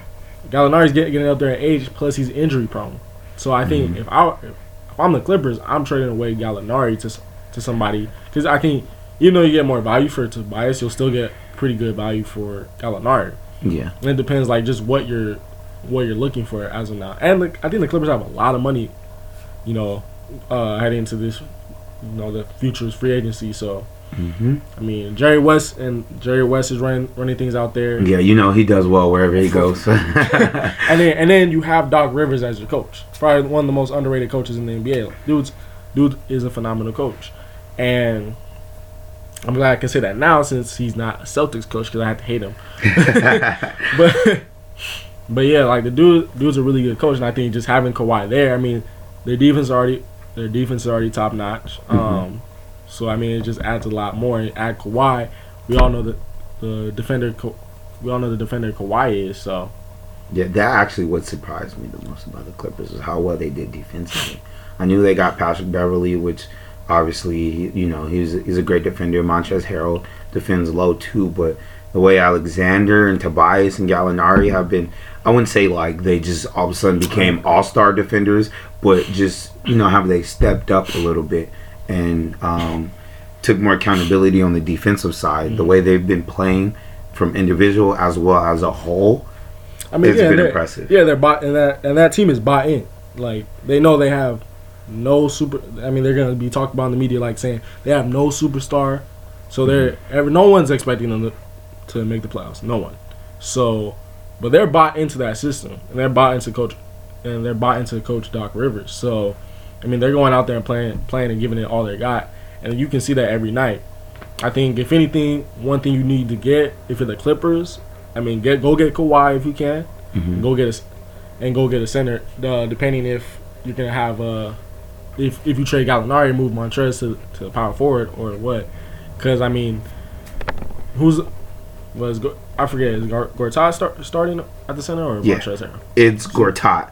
Gallinari's getting, getting up there in age, plus he's injury prone. So I think Mm-hmm. if I if I'm the Clippers, I'm trading away Gallinari to to somebody because I think even though you get more value for Tobias, you'll still get pretty good value for Gallinari. Yeah. And it depends like just what you're what you're looking for as of now. And like, I think the Clippers have a lot of money, you know, uh, heading into this, you know, the futures free agency. So hmm I mean, Jerry West and Jerry West is running running things out there. Yeah, you know he does well wherever he goes. And then and then you have Doc Rivers as your coach. Probably one of the most underrated coaches in the NBA. Dude's dude is a phenomenal coach. And I'm glad I can say that now since he's not a Celtics coach because I have to hate him. but but yeah, like the dude dude's a really good coach, and I think just having Kawhi there, I mean, their defense already their defense is already top notch. Um, so I mean, it just adds a lot more. And add Kawhi, we all know that the defender, we all know the defender Kawhi is. So yeah, that actually what surprised me the most about the Clippers is how well they did defensively. I knew they got Patrick Beverley, which obviously you know he's he's a great defender. Montrezl Harrell defends low too, but the way Alexander and Tobias and Gallinari have been, I wouldn't say like they just all of a sudden became all star defenders, but just you know how they stepped up a little bit and um, took more accountability on the defensive side. The way they've been playing from individual as well as a whole. I mean, It's yeah, been they're- impressive. Yeah, they're bought, and that and that team is bought in. Like they know they have no super. I mean, they're gonna be talked about in the media like saying they have no superstar, so they're ever no one's expecting them to, to make the playoffs. No one. So, but they're bought into that system, and they're bought into coach, and they're bought into Coach Doc Rivers. So, I mean, they're going out there and playing, playing and giving it all they got, and you can see that every night. I think if anything, one thing you need to get if you're the Clippers, I mean, get go get Kawhi if you can, Mhm. go get a, and go get a center. Uh, depending if you're gonna have uh if if you trade Gallinari, move Montrez to to power forward or what, because I mean, who's was I forget is Gortat start, starting at the center or Yeah. Montrez? It's Gortat.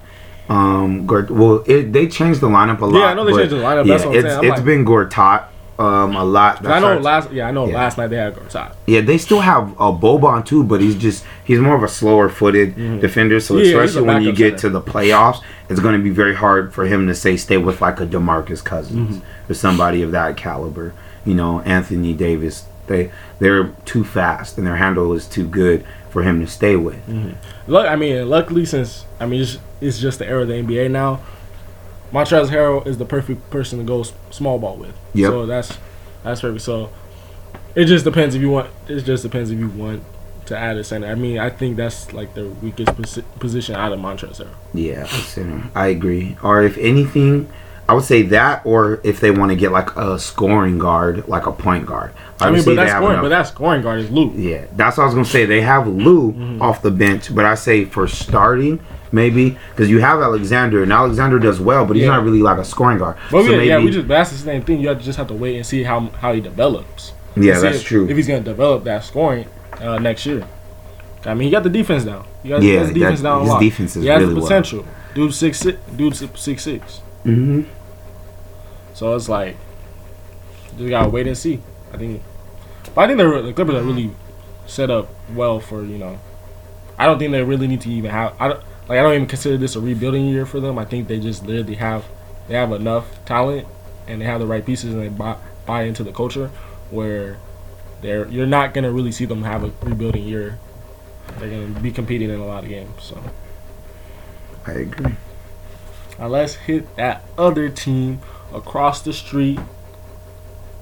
Um, Gort. Well, it, they changed the lineup a lot. Yeah, I know they changed the lineup, Yeah, that's what I'm it's it's like- been Gortat um a lot. I know last yeah I know Yeah. last night they had Gortat. Yeah, they still have a Boban too, but he's just he's more of a slower footed defender. So Mm-hmm. Yeah, especially when you get to the playoffs, it's going to be very hard for him to say stay with like a Demarcus Cousins Mm-hmm. or somebody of that caliber. You know, Anthony Davis. They they're too fast and their handle is too good for him to stay with. Mm-hmm. Look, I mean, luckily since I mean it's, it's just the era of the NBA now. Montrezl Harrell is the perfect person to go s- small ball with. Yep. So that's that's perfect. So it just depends if you want. It just depends if you want to add a center. I mean, I think that's like the weakest posi- position out of Montrezl Harrell. Yeah, center. I agree. Or if anything, I would say that, or if they want to get like a scoring guard, like a point guard. I mean, but that's scoring. But that scoring guard is Luke. Yeah, that's what I was gonna say. They have Lou Mm-hmm. off the bench, but I say for starting maybe because you have Alexander, and Alexander does well, but he's Yeah. not really like a scoring guard. But so yeah, maybe yeah, we just that's the same thing. You have to just have to wait and see how how he develops. yeah, that's if, true. If he's gonna develop that scoring uh, next year, I mean, he got the defense down. He got, Yeah, defense that- down a his lot. defense is he has really the well. potential. Dude, six six. Dude, six six. Hmm So it's like, just gotta wait and see. I think, but I think they're, the Clippers are really set up well for you know. I don't think they really need to even have. I don't like. I don't even consider this a rebuilding year for them. I think they just literally have they have enough talent and they have the right pieces and they buy buy into the culture where they're you're not gonna really see them have a rebuilding year. They're gonna be competing in a lot of games. So I agree. Now let's hit that other team across the street.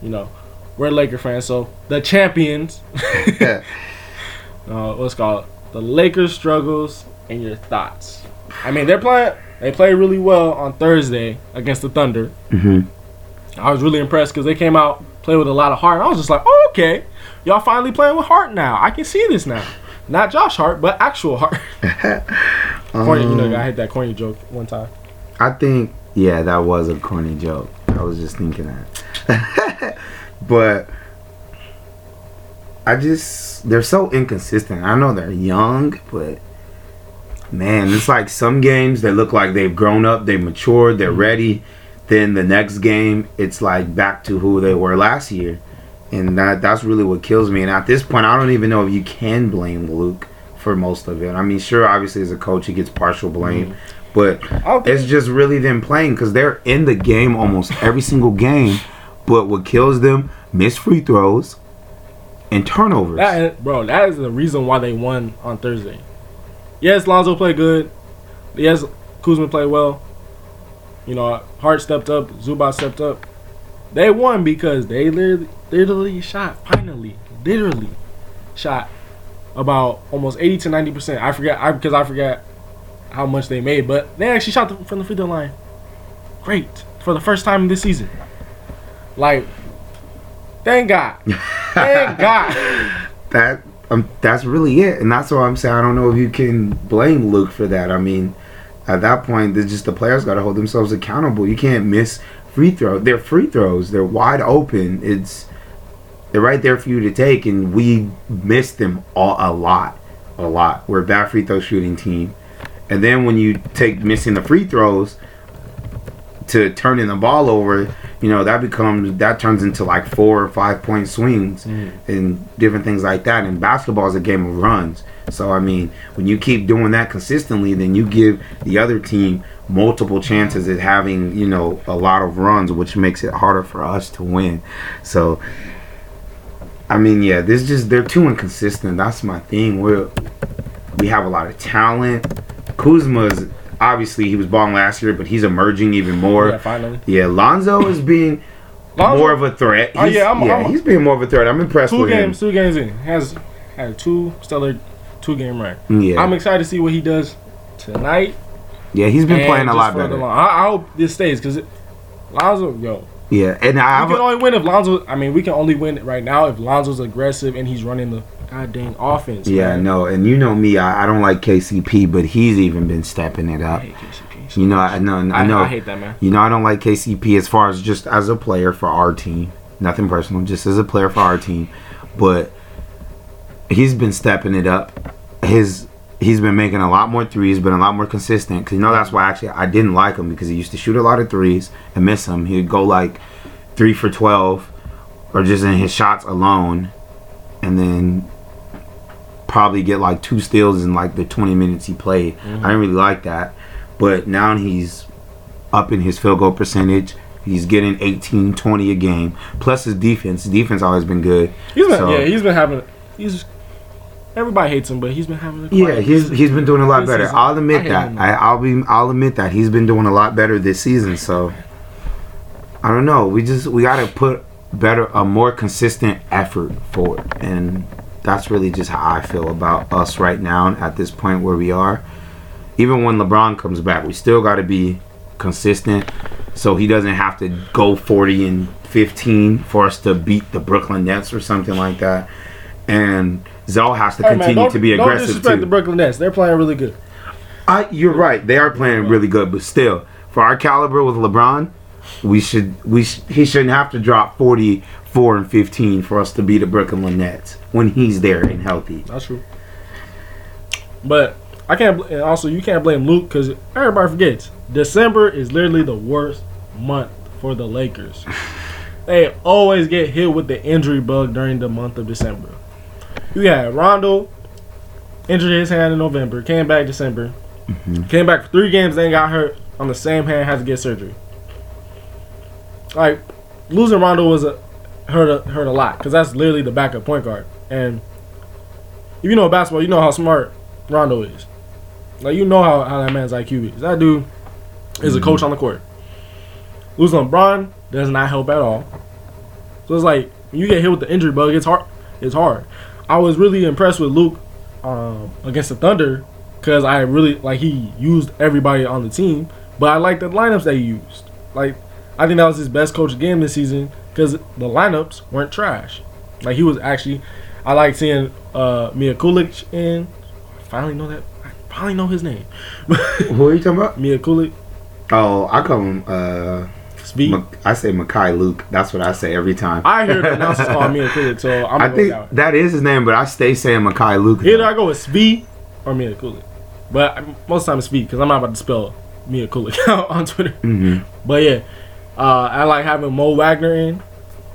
You know, we're Laker fans, so the champions. uh, what's called the Lakers struggles and your thoughts. I mean, they're playing. They played really well on Thursday against the Thunder. hmm I was really impressed because they came out played with a lot of heart. I was just like, oh, okay, y'all finally playing with heart now. I can see this now. Not Josh Hart, but actual heart. corny, you know, I hit that corny joke one time. I think yeah, that was a corny joke. I was just thinking that, but I just they're so inconsistent. I know they're young, but man, it's like some games they look like they've grown up, they've matured, they're mm-hmm. ready. Then the next game, it's like back to who they were last year, and that that's really what kills me. And at this point, I don't even know if you can blame Luke for most of it. I mean, sure, obviously as a coach, he gets partial blame, mm-hmm. But it's just really them playing because they're in the game almost every single game. But what kills them, miss free throws and turnovers. That bro, that is the reason why they won on Thursday. Yes, Lonzo played good. Yes, Kuzma played well. You know, Hart stepped up, Zubac stepped up. They won because they literally, literally shot finally, literally shot about almost eighty to ninety percent. I forget, I because I forgot how much they made, but they actually shot the, from the free throw line. Great for the first time this season. Like, thank God, thank God. that um, that's really it, and that's why I'm saying I don't know if you can blame Luke for that. I mean, at that point, it's just the players got to hold themselves accountable. You can't miss free throw. They're free throws. They're wide open. It's they're right there for you to take, and we missed them all a lot, a lot. We're a bad free throw shooting team, and then when you take missing the free throws to turning the ball over, you know that becomes that turns into like four or five point swings mm. and different things like that. And basketball is a game of runs. So I mean, when you keep doing that consistently, then you give the other team multiple chances at having you know a lot of runs, which makes it harder for us to win. So. I mean, yeah, this just they're too inconsistent. That's my thing. We're we have a lot of talent. Kuzma's obviously he was balling last year, but he's emerging even more. Yeah, finally. Yeah, Lonzo is being Lonzo- more of a threat. Oh, He's- yeah, I'm- I'm- he's being more of a threat. I'm impressed Two with games, two games in, has had a two stellar two game run. Yeah, I'm excited to see what he does tonight. yeah, he's been playing a lot better. I, I hope this stays because Lonzo, yo, Yeah, and I we can only win if Lonzo. I mean, we can only win right now if Lonzo's aggressive and he's running the goddamn offense. yeah, man. no, and you know me, I, I don't like KCP, but he's even been stepping it up. hate KCP. You know, I know, I I, know. I hate that man. You know, I don't like KCP as far as just as a player for our team. Nothing personal, just as a player for our team. But he's been stepping it up. His he's been making a lot more threes, been a lot more consistent. Cause you know that's why actually I didn't like him because he used to shoot a lot of threes and miss them. He'd go like three for twelve, or just in his shots alone, and then probably get like two steals in like the twenty minutes he played. I mm-hmm. didn't really like that, but now he's up in his field goal percentage. He's getting 18, 20 a game. Plus his defense. His defense always been good. He's been, So- yeah, he's been having. He's everybody hates him, but he's been having. A Yeah, he's he's been doing a lot This better. season. I'll admit hate that. I, I'll be I'll admit that he's been doing a lot better this season. So I don't know. We just we got to put better a more consistent effort forward, and that's really just how I feel about us right now at this point where we are. Even when LeBron comes back, we still got to be consistent, so he doesn't have to go forty and fifteen for us to beat the Brooklyn Nets or something like that. And Zell has to Hey, man, continue don't- to be Don't aggressive disrespect too. the Brooklyn Nets. They're playing really good. I, you're right. They are playing really good, but still, for our caliber with LeBron, we should we sh- he shouldn't have to drop 44 and 15 for us to beat the Brooklyn Nets when he's there and healthy. That's true. But I can't. And also, you can't blame Luke because everybody forgets December is literally the worst month for the Lakers. they always get hit with the injury bug during the month of December. You had Rondo injured his hand in November, came back December, mm-hmm. came back for three games, then got hurt on the same hand, had to get surgery. Like losing Rondo was a hurt a, hurt a lot because that's literally the backup point guard and if you know basketball, you know how smart Rondo is. Like you know how, how that man's IQ is. That dude is a coach on the court. Losing LeBron does not help at all. So it's like when you get hit with the injury bug, it's hard. It's hard. I was really impressed with Luke um, against the Thunder because I really like he used everybody on the team, but I like the lineups that he used. Like I think that was his best coach game this season because the lineups weren't trash. Like he was actually, I like seeing uh, Mia Kulic in. I finally know that. I finally know his name. Who are you talking about? Mia Kulic. Oh, I call him. Uh, Speed. I say Makai Luke. That's what I say every time. I hear the announcers call Mia Kulic, so I'm I think that. that is his name, but I stay saying Makai Luke. Either I go with Speed or Mia Kulic, but most times Speed because I'm not about to spell Mia Kulic out on Twitter. hmm But yeah, uh, I like having Mo Wagner in.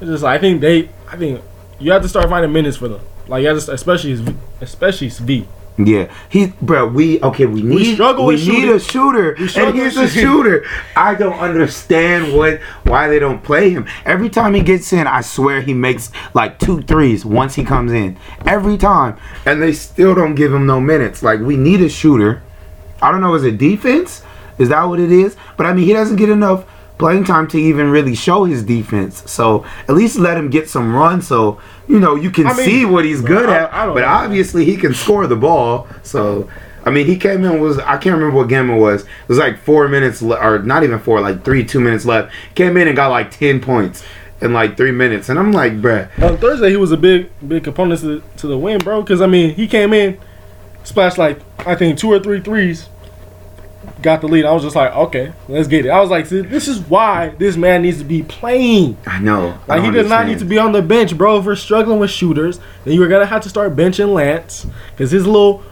It's just like, I think they, I think you have to start finding minutes for them. Like you have to, especially his, especially Sv. Yeah, he, bro. We okay. We need We struggle we need a shooter, and he's a shooter. I don't understand what why they don't play him. Every time he gets in, I swear he makes like two threes once he comes in. Every time, and they still don't give him no minutes. Like we need a shooter. I don't know. Is it defense? Is that what it is? But I mean, he doesn't get enough playing time to even really show his defense. So at least let him get some run, so you know you can I mean, see what he's good I- at. I but know. obviously he can score the ball. So I mean, he came in was I can't remember what game it was. It was like four minutes le- or not even four, like three, two minutes left. Came in and got like ten points in like three minutes, and I'm like, bruh. On Thursday, he was a big, big component to, to the win, bro. Because I mean, he came in, splashed like I think two or three threes, got the lead. I was just like, okay, let's get it. I was like, see, this is why this man needs to be playing. I know. I Like he does not need to be on the bench, bro. If we're struggling with shooters, then you're gonna have to start benching Lance because his little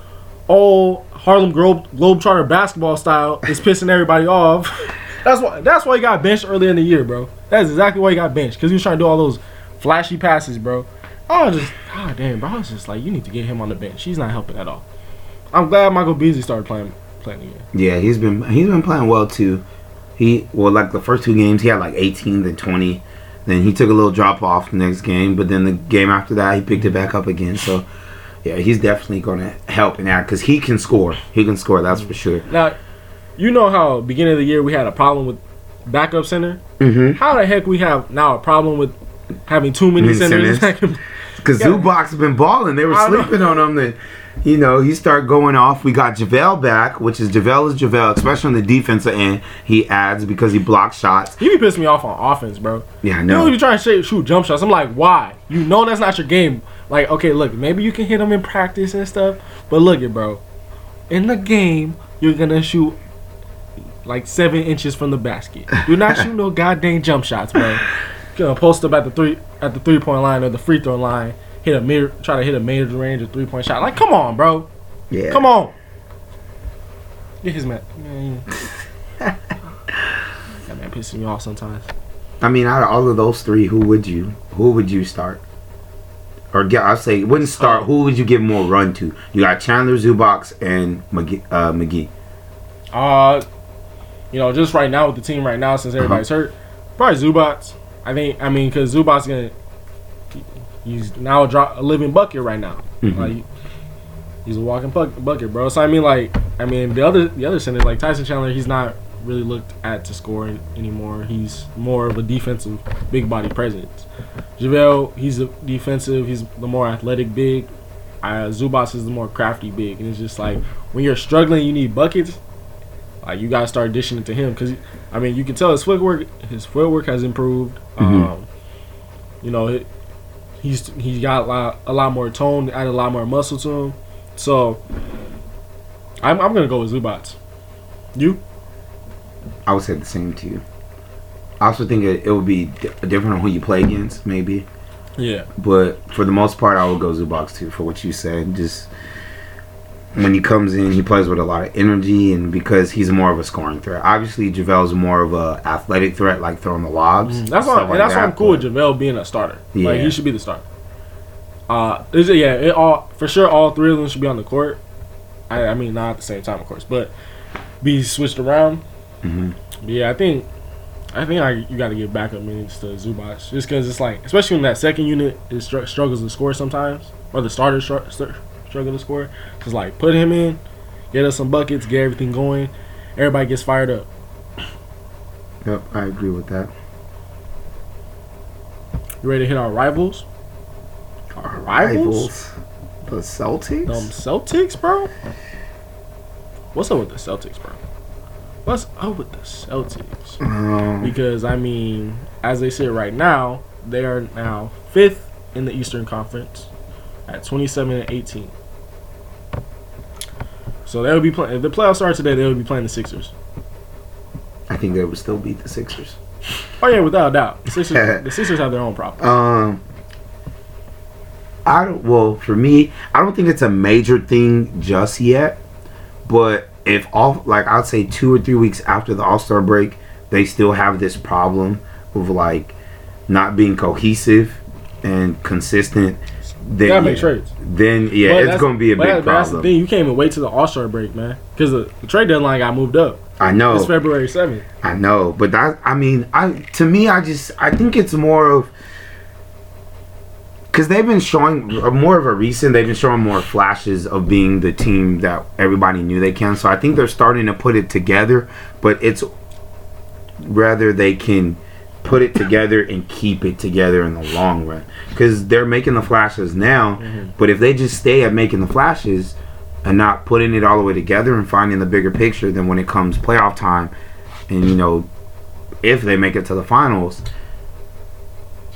old Harlem Globe Globetrotter basketball style is pissing everybody off. That's why. That's why he got benched early in the year, bro. That's exactly why he got benched because he was trying to do all those flashy passes, bro. I was just, god damn, bro. I was just like, you need to get him on the bench. He's not helping at all. I'm glad Michael Beasley started playing Yeah, he's been he's been playing well too. He well like the first two games he had like 18 to 20. Then he took a little drop off the next game, but then the game after that he picked it back up again. So yeah, he's definitely going to help and add because he can score. He can score. That's for sure. Now, you know how beginning of the year we had a problem with backup center. Mm-hmm. How the heck we have now a problem with having too many Many centers? Because Yeah. Zubac's been balling. They were know. sleeping on him. That you know he start going off. We got JaVale back, which is JaVale is JaVale, especially on the defensive end. He adds because he blocks shots. he be pissing me off on offense, bro. Yeah, I You know, you trying to shoot, shoot jump shots. I'm like, why? You know that's not your game. Like, okay, look, maybe you can hit them in practice and stuff, but look it, bro. In the game, you're gonna shoot like seven inches from the basket. Do not shoot no goddamn jump shots, bro. You're gonna post up at the three at the three point line or the free throw line, hit a mid, try to hit a mid range or three point shot. Like, come on, bro. Yeah, Come on. Get his man. man. that man pissing me off sometimes. I mean, out of all of those three, who would you who would you start? Or get, I'll say wouldn't start. Oh. Who would you give more run to? You got Chandler, Zubac, and McGee. Uh, McGee. Uh, you know, just right now with the team right now, since everybody's Uh-huh. hurt, probably Zubac. I think. I mean, because Zubac gonna he's now a, drop, a living bucket right now. Mhm. Like he's a walking buck, bucket, bro. So I mean, like, I mean, the other the other center, like Tyson Chandler, he's not really looked at to score anymore. He's more of a defensive big body presence. JaVale, he's a defensive. He's the more athletic big. Uh, Zubac is the more crafty big, and it's just like when you're struggling, you need buckets. Like you gotta start dishing it to him because I mean you can tell his footwork his footwork has improved. Mhm. Um, you know he's he's got a lot, a lot more tone, added a lot more muscle to him. So I'm I'm gonna go with Zubac. You? I would say the same to you. I also think it, it would be di- different on who you play against, maybe. Yeah. But for the most part, I would go Zubac too for what you said. Just when he comes in, he plays with a lot of energy, and because he's more of a scoring threat. Obviously, JaVale's more of a athletic threat, like throwing the lobs. Mm, That's why like that's why that, I'm cool with JaVale being a starter. Like he should be the starter. Uh, is it, yeah, it all for sure. All three of them should be on the court. I, I mean, not at the same time, of course, but be switched around. Mhm. But yeah, I think, I think I, you got to give backup minutes to Zubac just because it's like, especially when that second unit is str- struggles to score sometimes, or the starter str- struggle to score. Cause like put him in, get us some buckets, get everything going. Everybody gets fired up. Yep, I agree with that. You ready to hit our rivals? Our rivals? the Celtics. Them Celtics, bro. What's up with the Celtics, bro? What's up with the Celtics? Um, Because I mean, as they sit right now, they are now fifth in the Eastern Conference at twenty-seven and eighteen. So they would be playing. If the playoffs start today, they would be playing the Sixers. I think they would still beat the Sixers. Oh yeah, without a doubt, the Sixers. the Sixers have their own problem. Um, I don't. Well, for me, I don't think it's a major thing just yet. But if all, like I'd say, two or three weeks after the All Star break, they still have this problem of like not being cohesive and consistent. Then Gotta make yeah, trades. Then yeah, But it's going to be a big that- but That's the problem. thing. You can't even wait till the All Star break, man, because the, the trade deadline got moved up. I know. It's February seventh. I know, but that I mean, I to me, I just I think it's more of because they've been showing uh, more of a recent. They've been showing more flashes of being the team that everybody knew they can. So I think they're starting to put it together, but it's rather they can put it together and keep it together in the long run because they're making the flashes now. Mm-hmm. But if they just stay at making the flashes and not putting it all the way together and finding the bigger picture, then when it comes playoff time, and you know, if they make it to the finals,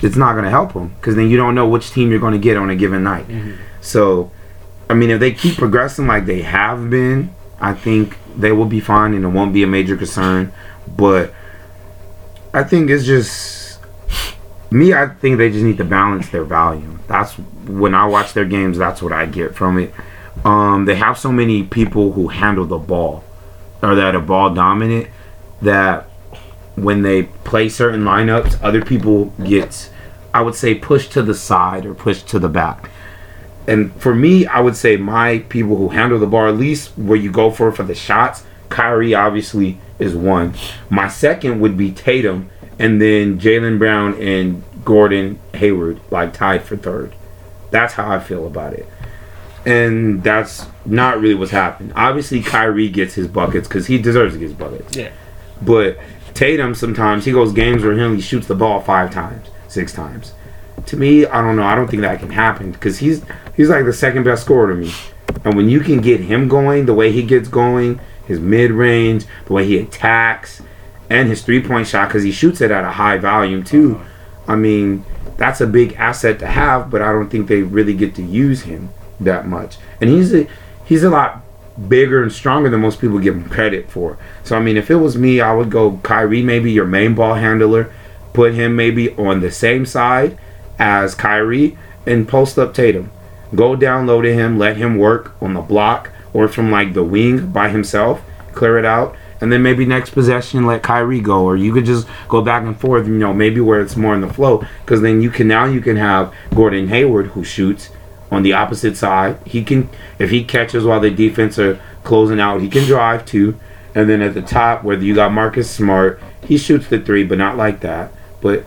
it's not going to help them because then you don't know which team you're going to get on a given night. Mm-hmm. So, I mean, if they keep progressing like they have been, I think they will be fine and it won't be a major concern. But I think it's just me. I think they just need to balance their volume. That's when I watch their games. That's what I get from it. Um, they have so many people who handle the ball or that are ball dominant that when they play certain lineups, other people get, I would say, pushed to the side or pushed to the back. And for me, I would say my people who handle the ball, at least where you go for for the shots, Kyrie obviously is one. My second would be Tatum, and then Jaylen Brown and Gordon Hayward, like tied for third. That's how I feel about it. and that's not really what's happened. Obviously, Kyrie gets his buckets because he deserves to get his buckets. Yeah. But Tatum sometimes he goes games where him he shoots the ball five times, six times. To me, I don't know. I don't think that can happen because he's he's like the second best scorer to me. And when you can get him going, the way he gets going, his mid range, the way he attacks, and his three point shot because he shoots it at a high volume too. Uh-huh. I mean, that's a big asset to have, but I don't think they really get to use him that much. And he's a he's a lot bigger and stronger than most people give him credit for. So I mean, if it was me, I would go Kyrie, maybe your main ball handler, put him maybe on the same side as Kyrie, and post up Tatum. Go down low to him, let him work on the block or from like the wing by himself, clear it out. And then maybe next possession let Kyrie go, or you could just go back and forth. You know, maybe where it's more in the flow, because then you can now you can have Gordon Hayward who shoots on the opposite side. He can if he catches while the defense are closing out, he can drive too. And then at the top, whether you got Marcus Smart, he shoots the three, but not like that. But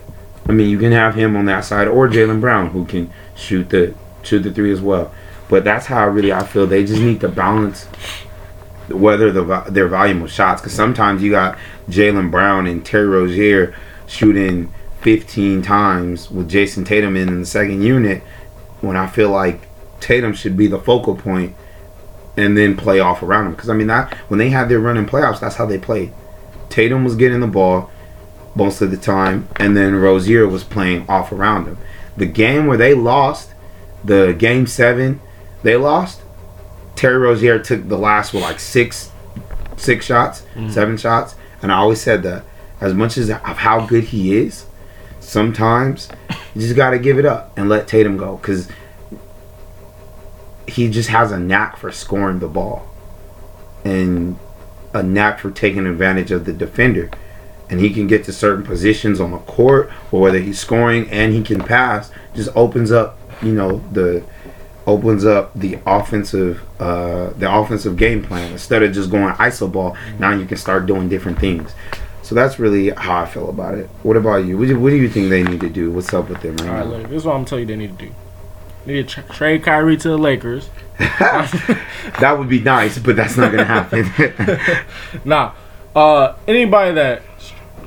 I mean, you can have him on that side, or Jaylen Brown who can shoot the shoot the three as well. But that's how really I feel. They just need to balance whether the their volume of shots. Because sometimes you got Jaylen Brown and Terry Rozier shooting 15 times with Jayson Tatum in the second unit. When I feel like Tatum should be the focal point and then play off around him. Because I mean that when they had their run in playoffs, that's how they played. Tatum was getting the ball most of the time, and then Rozier was playing off around him. The game where they lost, the game seven, they lost. Terry Rozier took the last with like six, six shots, mm. seven shots, and I always said that as much as of how good he is, sometimes you just got to give it up and let Tatum go because he just has a knack for scoring the ball and a knack for taking advantage of the defender. And he can get to certain positions on the court, or whether he's scoring and he can pass, just opens up, you know, the opens up the offensive uh, the offensive game plan instead of just going iso ball. Now you can start doing different things. So that's really how I feel about it. What about you? What do, what do you think they need to do? What's up with them right All right, now? look, this is what I'm gonna you they need to do. They need to tra- trade Kyrie to the Lakers. that would be nice, but that's not gonna happen. Nah, uh, anybody that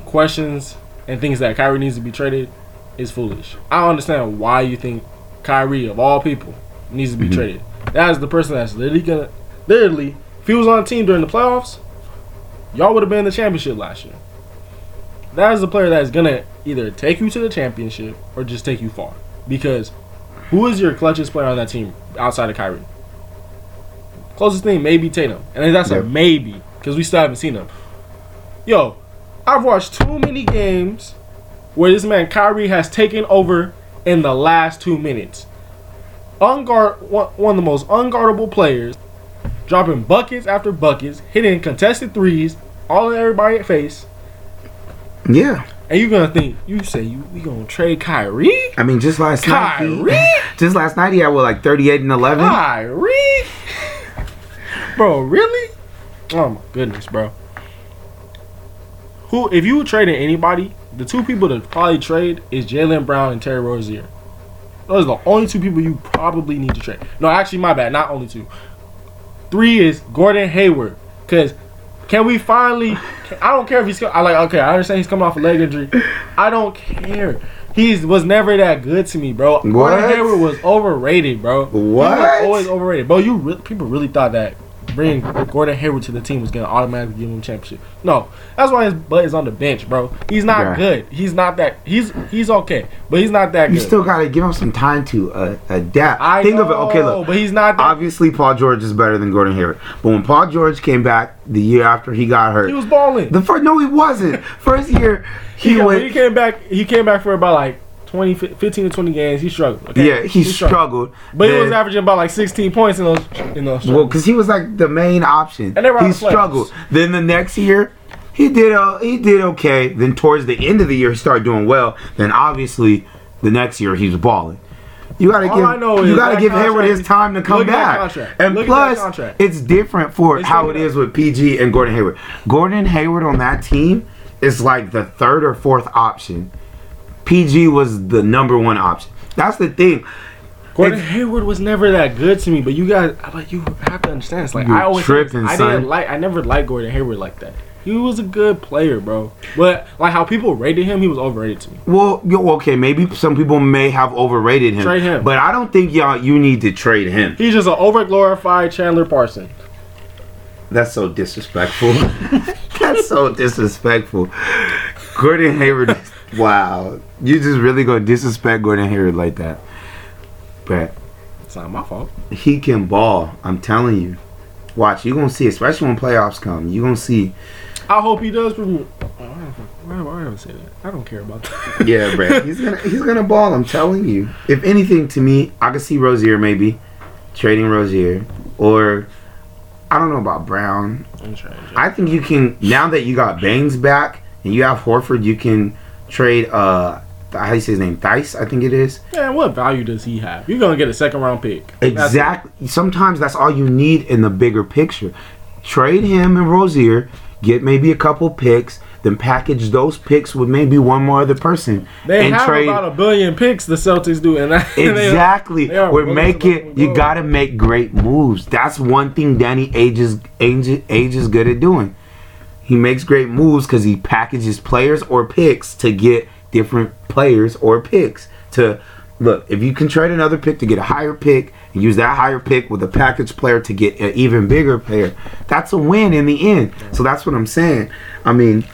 questions and thinks that Kyrie needs to be traded is foolish. I understand why you think Kyrie, of all people, needs to be mm-hmm. traded. That is the person that's literally gonna, literally, if he was on a team during the playoffs, y'all would have been in the championship last year. That is the player that is gonna either take you to the championship or just take you far. Because who is your clutchest player on that team outside of Kyrie? Closest thing maybe Tatum, and that's Yeah. a maybe because we still haven't seen him. Yo, I've watched too many games where this man Kyrie has taken over in the last two minutes. Unguard one, of the most unguardable players, dropping buckets after buckets, hitting contested threes, all in everybody's face. yeah, And you're gonna think, you say you we gonna trade Kyrie? I mean, just last night, Kyrie? just last night he had what like thirty-eight and eleven. Kyrie? bro, really? Oh my goodness, bro. Who if you were trading anybody, the two people to probably trade is Jaylen Brown and Terry Rozier. Those are the only two people you probably need to trade. No, actually, my bad. Not only two. Three is Gordon Hayward. Cause can we finally? I don't care if he's. I like. Okay, I understand he's coming off a leg injury. I don't care. He was never that good to me, bro. Gordon What? Hayward was overrated, bro. He was What? always overrated, bro. You re- people really thought that bringing Gordon Hayward to the team was gonna automatically give him a championship. No, that's why his butt is on the bench, bro. He's not good. He's not that. He's he's okay, but he's not that You good. still gotta give him some time to uh, adapt. I Think know, of it. Okay, look. but he's not. That, Obviously, Paul George is better than Gordon Hayward. But when Paul George came back the year after he got hurt, he was balling. the first no, he wasn't. First year, he, he, went. he came back. He came back for about like 20, 15 to twenty games. He struggled. Okay? yeah, he, struggled. but he was averaging about like sixteen points in those in those. Well, because he was like the main option. And they were he the struggled. Then the next year, he did uh, he did okay. Then towards the end of the year, he started doing well. Then obviously, the next year he was balling. You gotta All give I know you gotta give Hayward his time to come look at that back. And Look plus, it's different for It's how it is with PG and Gordon Hayward. Gordon Hayward on that team is like the third or fourth option. PG was the number one option. That's the thing. Gordon It's- Hayward was never that good to me, but you guys, like you have to understand. It's like I always, tripping, I son. didn't like, I never liked Gordon Hayward like that. He was a good player, bro. But like how people rated him, he was overrated to me. Well, okay, maybe some people may have overrated him. Trade him. But I don't think y'all you need to trade him. He's just an overglorified Chandler Parson. That's so disrespectful. That's so disrespectful. Gordon Hayward. wow, you just really gonna disrespect Gordon Hayward like that? But It's not my fault. he can ball. I'm telling you. Watch, you're gonna see, especially when playoffs come. You're gonna see. I hope he does. Prove, why, why, why would I say that? I don't care about that. Yeah, bro. He's gonna he's gonna ball. I'm telling you. If anything, to me, I could see Rozier maybe trading Rozier, or I don't know about Brown. I'm trying. I think you can now that you got Baynes back and you have Horford, you can trade uh how do you say his name? Dice, I think it is. Man, what value does he have? You're gonna get a second round pick. Exactly. Sometimes that's all you need in the bigger picture. Trade him and Rozier, get maybe a couple picks, then package those picks with maybe one more other person They and have trade. about a billion picks. The Celtics do, and that, they- Exactly. they are We're making. You go. got to make great moves. That's one thing Danny Ainge is Ainge, Ainge is good at doing. He makes great moves because he packages players or picks to get different players or picks. To look, if you can trade another pick to get a higher pick and use that higher pick with a package player to get an even bigger player, that's a win in the end. So that's what I'm saying. I mean,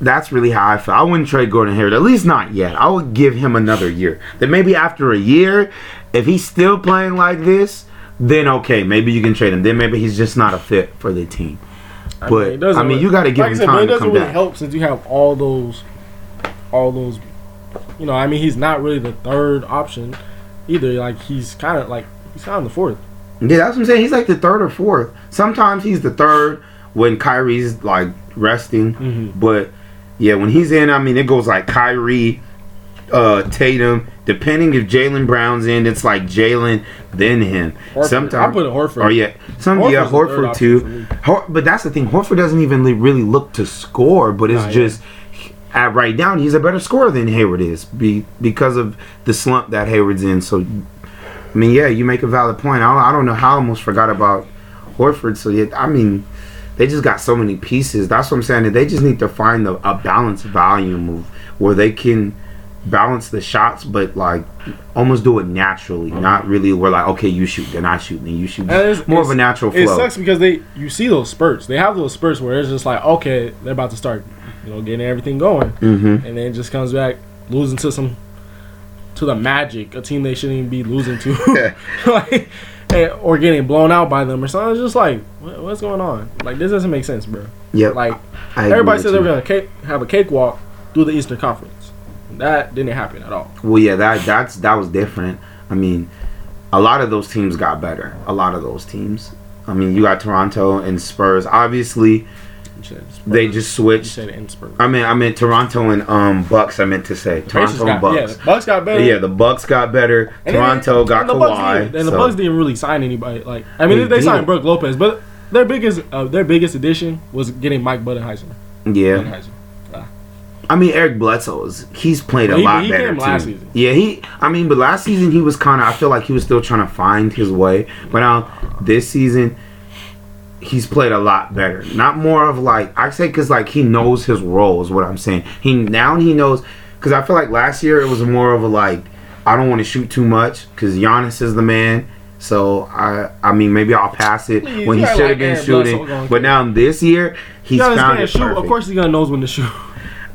that's really how I feel. I wouldn't trade Gordon Hayward, at least not yet. I would give him another year. Then maybe after a year, if he's still playing like this, then okay, maybe you can trade him. Then maybe he's just not a fit for the team. But, it doesn't I mean, you gotta give like I him said, but time It to doesn't come really back. help since you have all those, all those. You know, I mean, he's not really the third option either. Like he's kind of like he's kind of the fourth. Yeah, that's what I'm saying. He's like the third or fourth. Sometimes he's the third when Kyrie's like resting. Mhm. But yeah, when he's in, I mean, it goes like Kyrie, uh, Tatum. Depending if Jaylen Brown's in, it's like Jaylen, then him. Horford. Sometimes I put a Horford. Oh yeah, some Horford's yeah Horford too. Hor- but that's the thing. Horford doesn't even really look to score, but it's Nah, yeah. At right now he's a better scorer than Hayward is be, because of the slump that Hayward's in. So I mean, yeah, you make a valid point. I don't, I don't know how I almost forgot about Horford. So yeah, I mean, they just got so many pieces. That's what I'm saying. They just need to find the, a balanced volume of where they can balance the shots, but like almost do it naturally, mm-hmm. not really where like okay, you shoot, then I shoot, then you shoot. It's- More of a it's- natural It sucks because they you see those spurts. They have those spurts where it's just like okay, they're about to start, you know, getting everything going, hmm and then just comes back losing to some to the Magic, a team they shouldn't even be losing to, like, or getting blown out by them or something. It's just like what, what's going on? Like this doesn't make sense, bro. Yeah, Like I everybody says they're gonna cake, have a cakewalk through the Eastern Conference. That didn't happen at all. Well, yeah, that that's that was different. I mean, a lot of those teams got better. A lot of those teams. I mean, you got Toronto and Spurs. Obviously, You said Spurs. They just you switched. said. I mean, I meant Toronto and um Bucks. I meant to say Pacers Toronto and got, yeah, Bucks. the Bucks got better. Yeah, the Bucks got better. And Toronto got and the Bucks Kawhi. and the Bucks didn't really sign anybody. Like I mean, They they, signed. Brook Lopez, but their biggest uh, their biggest addition was getting Mike Budenholzer. yeah, Budenholzer. I mean Eric Bledsoe is he's played a he- lot he better last season. Yeah, he. I mean, but last season he was kind of. I feel like he was still trying to find his way. But now this season, he's played a lot better. Not more of like I say because like he knows his role is what I'm saying. He now he knows because I feel like last year it was more of a like I don't want to shoot too much because Giannis is the man. So I I mean maybe I'll pass it Please, when he should like have been shooting. But now this year he's Giannis found it shoot. perfect. Of course, he's gonna knows when to shoot.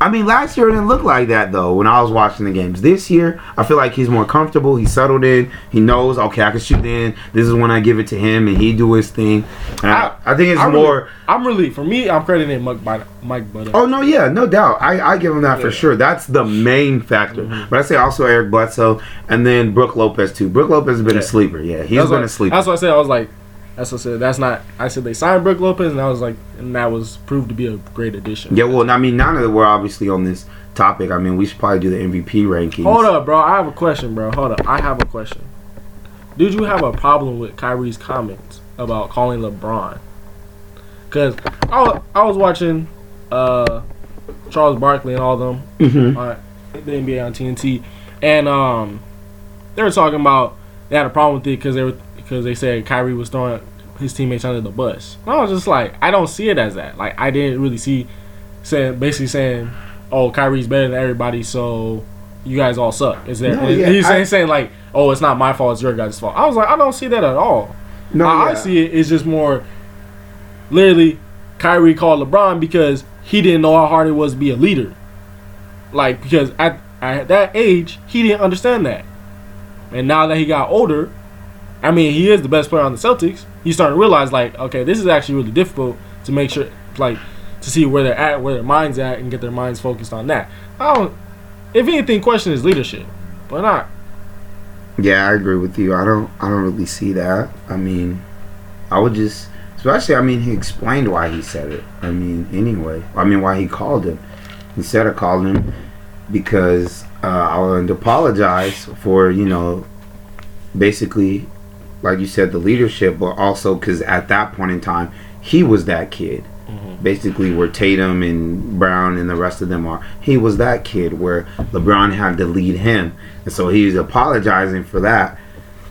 I mean, last year it didn't look like that though. When I was watching the games, this year I feel like he's more comfortable. He's settled in. He knows, okay, I can shoot in. This is when I give it to him, and he do his thing. I, I, think it's I'm more. Really, I'm really for me. I'm crediting Mike Mike Budenholzer. Oh no, yeah, no doubt. I, I give him that for sure. That's the main factor. Mhm. But I say also Eric Bledsoe, and then Brook Lopez too. Brook Lopez has been Yeah. a sleeper. Yeah, he's that's been what, a sleeper. That's what I said. I was like, that's what I said. That's not. I said they signed Brook Lopez, and I was like, and that was proved to be a great addition. Yeah, well, I mean, now that we're obviously on this topic, I mean, we should probably do the MVP rankings. Hold up, bro. I have a question, bro. Hold up. I have a question. Did you have a problem with Kyrie's comments about calling LeBron? Cause I was, I was watching uh, Charles Barkley and all them Mhm. on the NBA on TNT, and um, they were talking about they had a problem with it because they were because they said Kyrie was throwing his teammates under the bus. And I was just like, I don't see it as that. Like I didn't really see saying basically saying, oh, Kyrie's better than everybody, so you guys all suck. Is that No, yeah, he's saying, saying like, oh, it's not my fault, it's your guys' fault. I was like, I don't see that at all. No, How I yeah. see it is just more literally Kyrie called LeBron because he didn't know how hard it was to be a leader. Like because at, at that age he didn't understand that, and now that he got older, I mean he is the best player on the Celtics. He's starting to realize like okay this is actually really difficult to make sure like to see where they're at, where their minds at, and get their minds focused on that. I don't. If anything, question his leadership, but not. Yeah, I agree with you. I don't I don't really see that. I mean, I would just especially I mean he explained why he said it. I mean, anyway. I mean why he called him. Instead of calling him because uh, I to apologize for, you know, basically like you said the leadership but also cuz at that point in time he was that kid. Mm-hmm. Basically, where Tatum and Brown and the rest of them are, he was that kid where LeBron had to lead him, and so he's apologizing for that.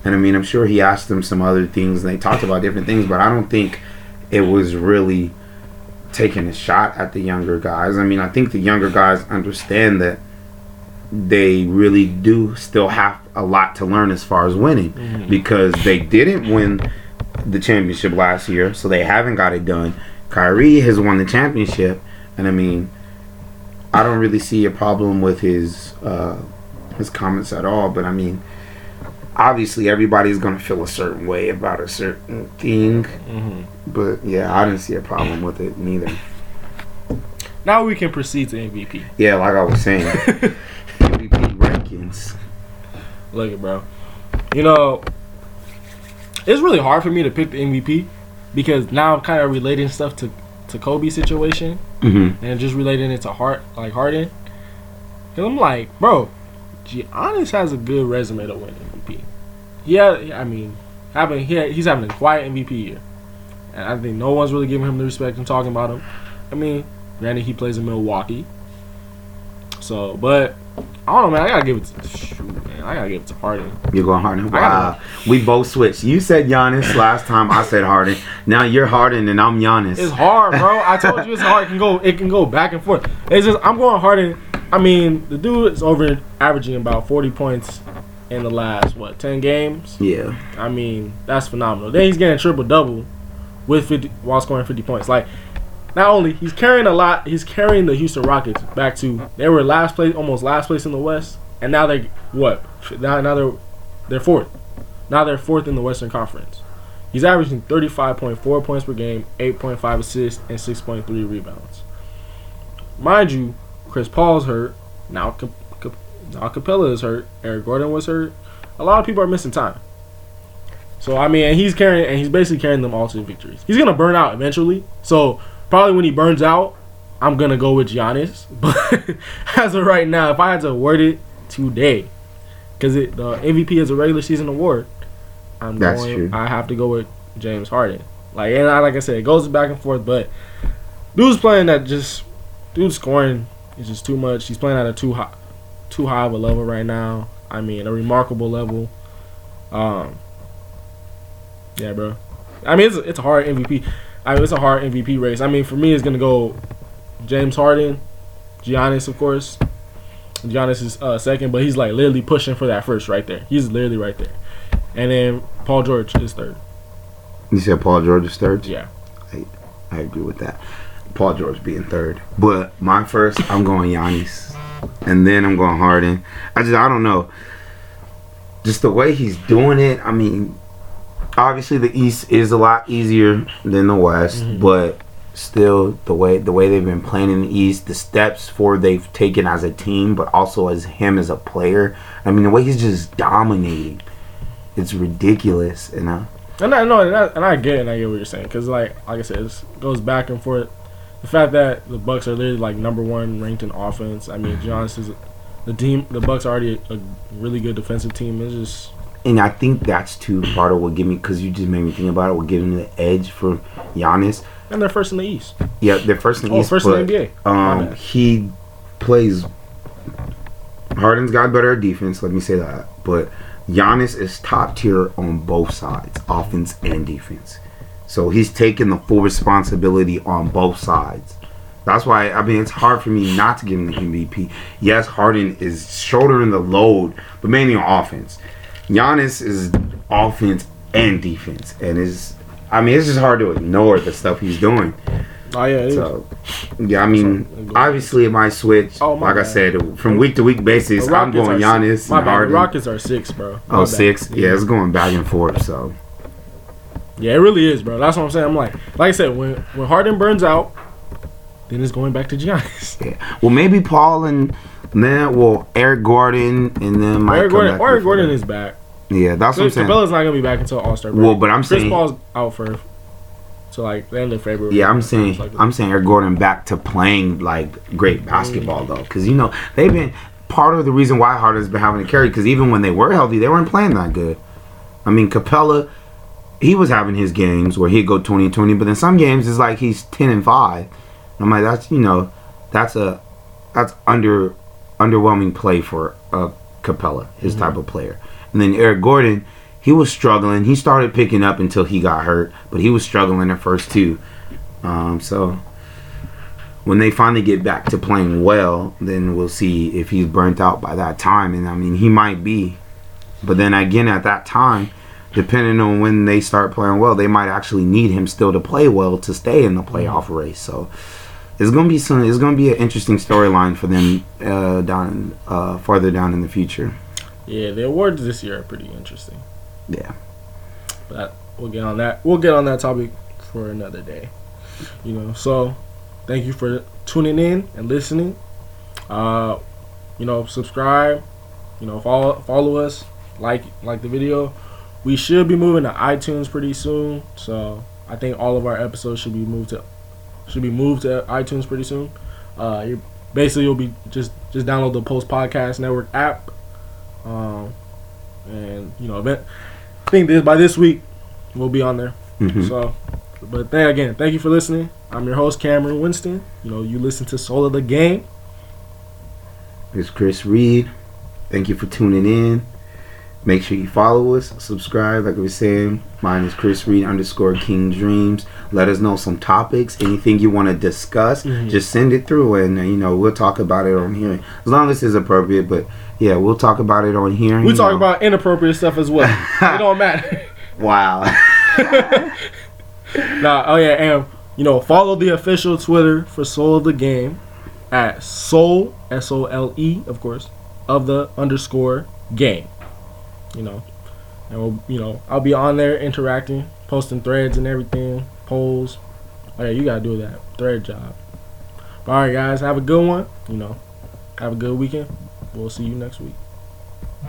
And I mean, I'm sure he asked them some other things, and they talked about different things, but I don't think it was really taking a shot at the younger guys. I mean, I think the younger guys understand that they really do still have a lot to learn as far as winning because they didn't win the championship last year, so they haven't got it done. Kyrie has won the championship, and I mean, I don't really see a problem with his uh, his comments at all. But I mean, obviously, everybody's gonna feel a certain way about a certain thing. But yeah, I didn't see a problem with it neither. Now we can proceed to MVP. Yeah, like I was saying, MVP. Look it, bro. You know, it's really hard for me to pick the MVP because now I'm kind of relating stuff to to Kobe's situation Mm-hmm. and just relating it to Hart like Harden. Cause I'm like, bro, Giannis has a good resume to win MVP. Yeah, I mean, having he he's having a quiet MVP year, and I think no one's really giving him the respect and talking about him. I mean, granted he plays in Milwaukee, so but I don't know, man. I gotta give it to shoot, man. I gotta give it to Harden. You're going Harden. Wow, we both switched. You said Giannis last time. I said Harden. Now you're Harden and I'm Giannis. It's hard, bro. I told you it's hard. It can go. It can go back and forth. It's just I'm going Harden. I mean, the dude is over averaging about 40 points in the last what 10 games. Yeah. I mean, that's phenomenal. Then he's getting triple double with 50 while scoring 50 points. Like, not only he's carrying a lot, he's carrying the Houston Rockets back to they were last place, almost last place in the West, and now they what? Now now they're they're fourth. Now they're fourth in the Western Conference. He's averaging 35.4 points per game, 8.5 assists, and 6.3 rebounds. Mind you, Chris Paul's hurt. Now, Cap- Cap- now Capela is hurt. Eric Gordon was hurt. A lot of people are missing time. So I mean, and he's carrying, and he's basically carrying them all to victories. He's gonna burn out eventually. So probably when he burns out, I'm gonna go with Giannis. But as of right now, if I had to word it today, because the MVP is a regular season award, I'm That's going. true. I have to go with James Harden. Like and I, like I said, it goes back and forth. But dude's playing that just dude's scoring is just too much. He's playing at a too high, too high of a level right now. I mean, a remarkable level. Um, yeah, bro. I mean, it's it's a hard MVP. I mean, it's a hard MVP race. I mean, for me, it's gonna go James Harden, Giannis, of course. Giannis is uh, second, but he's like literally pushing for that first right there. He's literally right there, and then Paul George is third. You said Paul George is third. Yeah. I agree with that. Paul George being third. But my first, I'm going Giannis. And then I'm going Harden. I just, I don't know. Just the way he's doing it. I mean, obviously the East is a lot easier than the West, Mhm. but still the way the way they've been playing in the East, the steps for they've taken as a team, but also as him as a player. I mean, the way he's just dominating, it's ridiculous. And uh, And I know, and I, and I get it, and I get what you're saying, because like, like I said, it goes back and forth. The fact that the Bucks are literally like number one ranked in offense. I mean, Giannis is the team. The Bucks are already a, a really good defensive team. It's just And I think that's too part of what give me because you just made me think about it. What giving me the edge for Giannis? and they're first in the East. Yeah, they're first in the Oh, East, first but in the NBA. Um, he plays. Harden's got better defense. Let me say that, but Giannis is top tier on both sides, offense and defense. So he's taking the full responsibility on both sides. That's why I mean it's hard for me not to give him the MVP. Yes, Harden is shouldering the load, but mainly on offense. Giannis is offense and defense, and is I mean it's just hard to ignore the stuff he's doing. Oh yeah, it is. So yeah, I mean obviously it might switch. Oh, my like I said, from week to week basis, I'm going Giannis. My and bad. Harden. Rockets are six, bro. My Oh, bad. six? Yeah, it's going back and forth. So Yeah, it really is, bro. That's what I'm saying. I'm like, like I said, when when Harden burns out, then it's going back to Giannis. yeah. Well, maybe Paul and then well Eric Gordon and then might Eric Gordon, Eric Gordon is back. Yeah, that's what I'm saying. Capela's not gonna be back until All Star. Well, but I'm Chris saying Paul's out for so like the end of February. Yeah, I'm saying like I'm saying Eric Gordon back to playing like great mm. basketball though, because you know they've been part of the reason why Harden's been having to carry. Because even when they were healthy, they weren't playing that good. I mean, Capela, he was having his games where he'd go 20 and 20, but in some games it's like he's 10 and five. I'm like, that's you know, that's a that's under underwhelming play for uh, Capela, his type of player. And then Eric Gordon, he was struggling. He started picking up until he got hurt, but he was struggling at first too. Um, so when they finally get back to playing well, then we'll see if he's burnt out by that time. And I mean, he might be. But then again, at that time, depending on when they start playing well, they might actually need him still to play well to stay in the playoff race. So it's gonna be some. It's gonna be an interesting storyline for them uh, down uh, farther down in the future. Yeah, the awards this year are pretty interesting. Yeah. But we'll get on that. We'll get on that topic for another day. You know, so thank you for tuning in and listening. Uh, you know, subscribe. You know, follow follow us. Like like the video. We should be moving to iTunes pretty soon. So I think all of our episodes should be moved to should be moved to iTunes pretty soon. Uh, you basically you'll be just just download the Post Podcast Network app. Um, and you know, event. I think this by this week we'll be on there. Mhm. So, but then again, thank you for listening. I'm your host Cameron Winston. You know, you listen to Sole of the Game. It's Chris Reed. Thank you for tuning in. Make sure you follow us, subscribe, like we were saying. Mine is Chris Reed underscore King Dreams. Let us know some topics, anything you want to discuss. Mhm. Just send it through, and you know we'll talk about it on here as long as it's appropriate. But yeah, we'll talk about it on here. We you talk know. about inappropriate stuff as well. it don't matter. wow. nah, oh yeah, and you know, follow the official Twitter for Sole of the Game at Sole S O L E, of course, of the underscore game. You know, and we'll, you know, I'll be on there interacting, posting threads and everything, polls. Oh yeah, you gotta do that thread job. All right, guys, have a good one. You know, have a good weekend. We'll see you next week.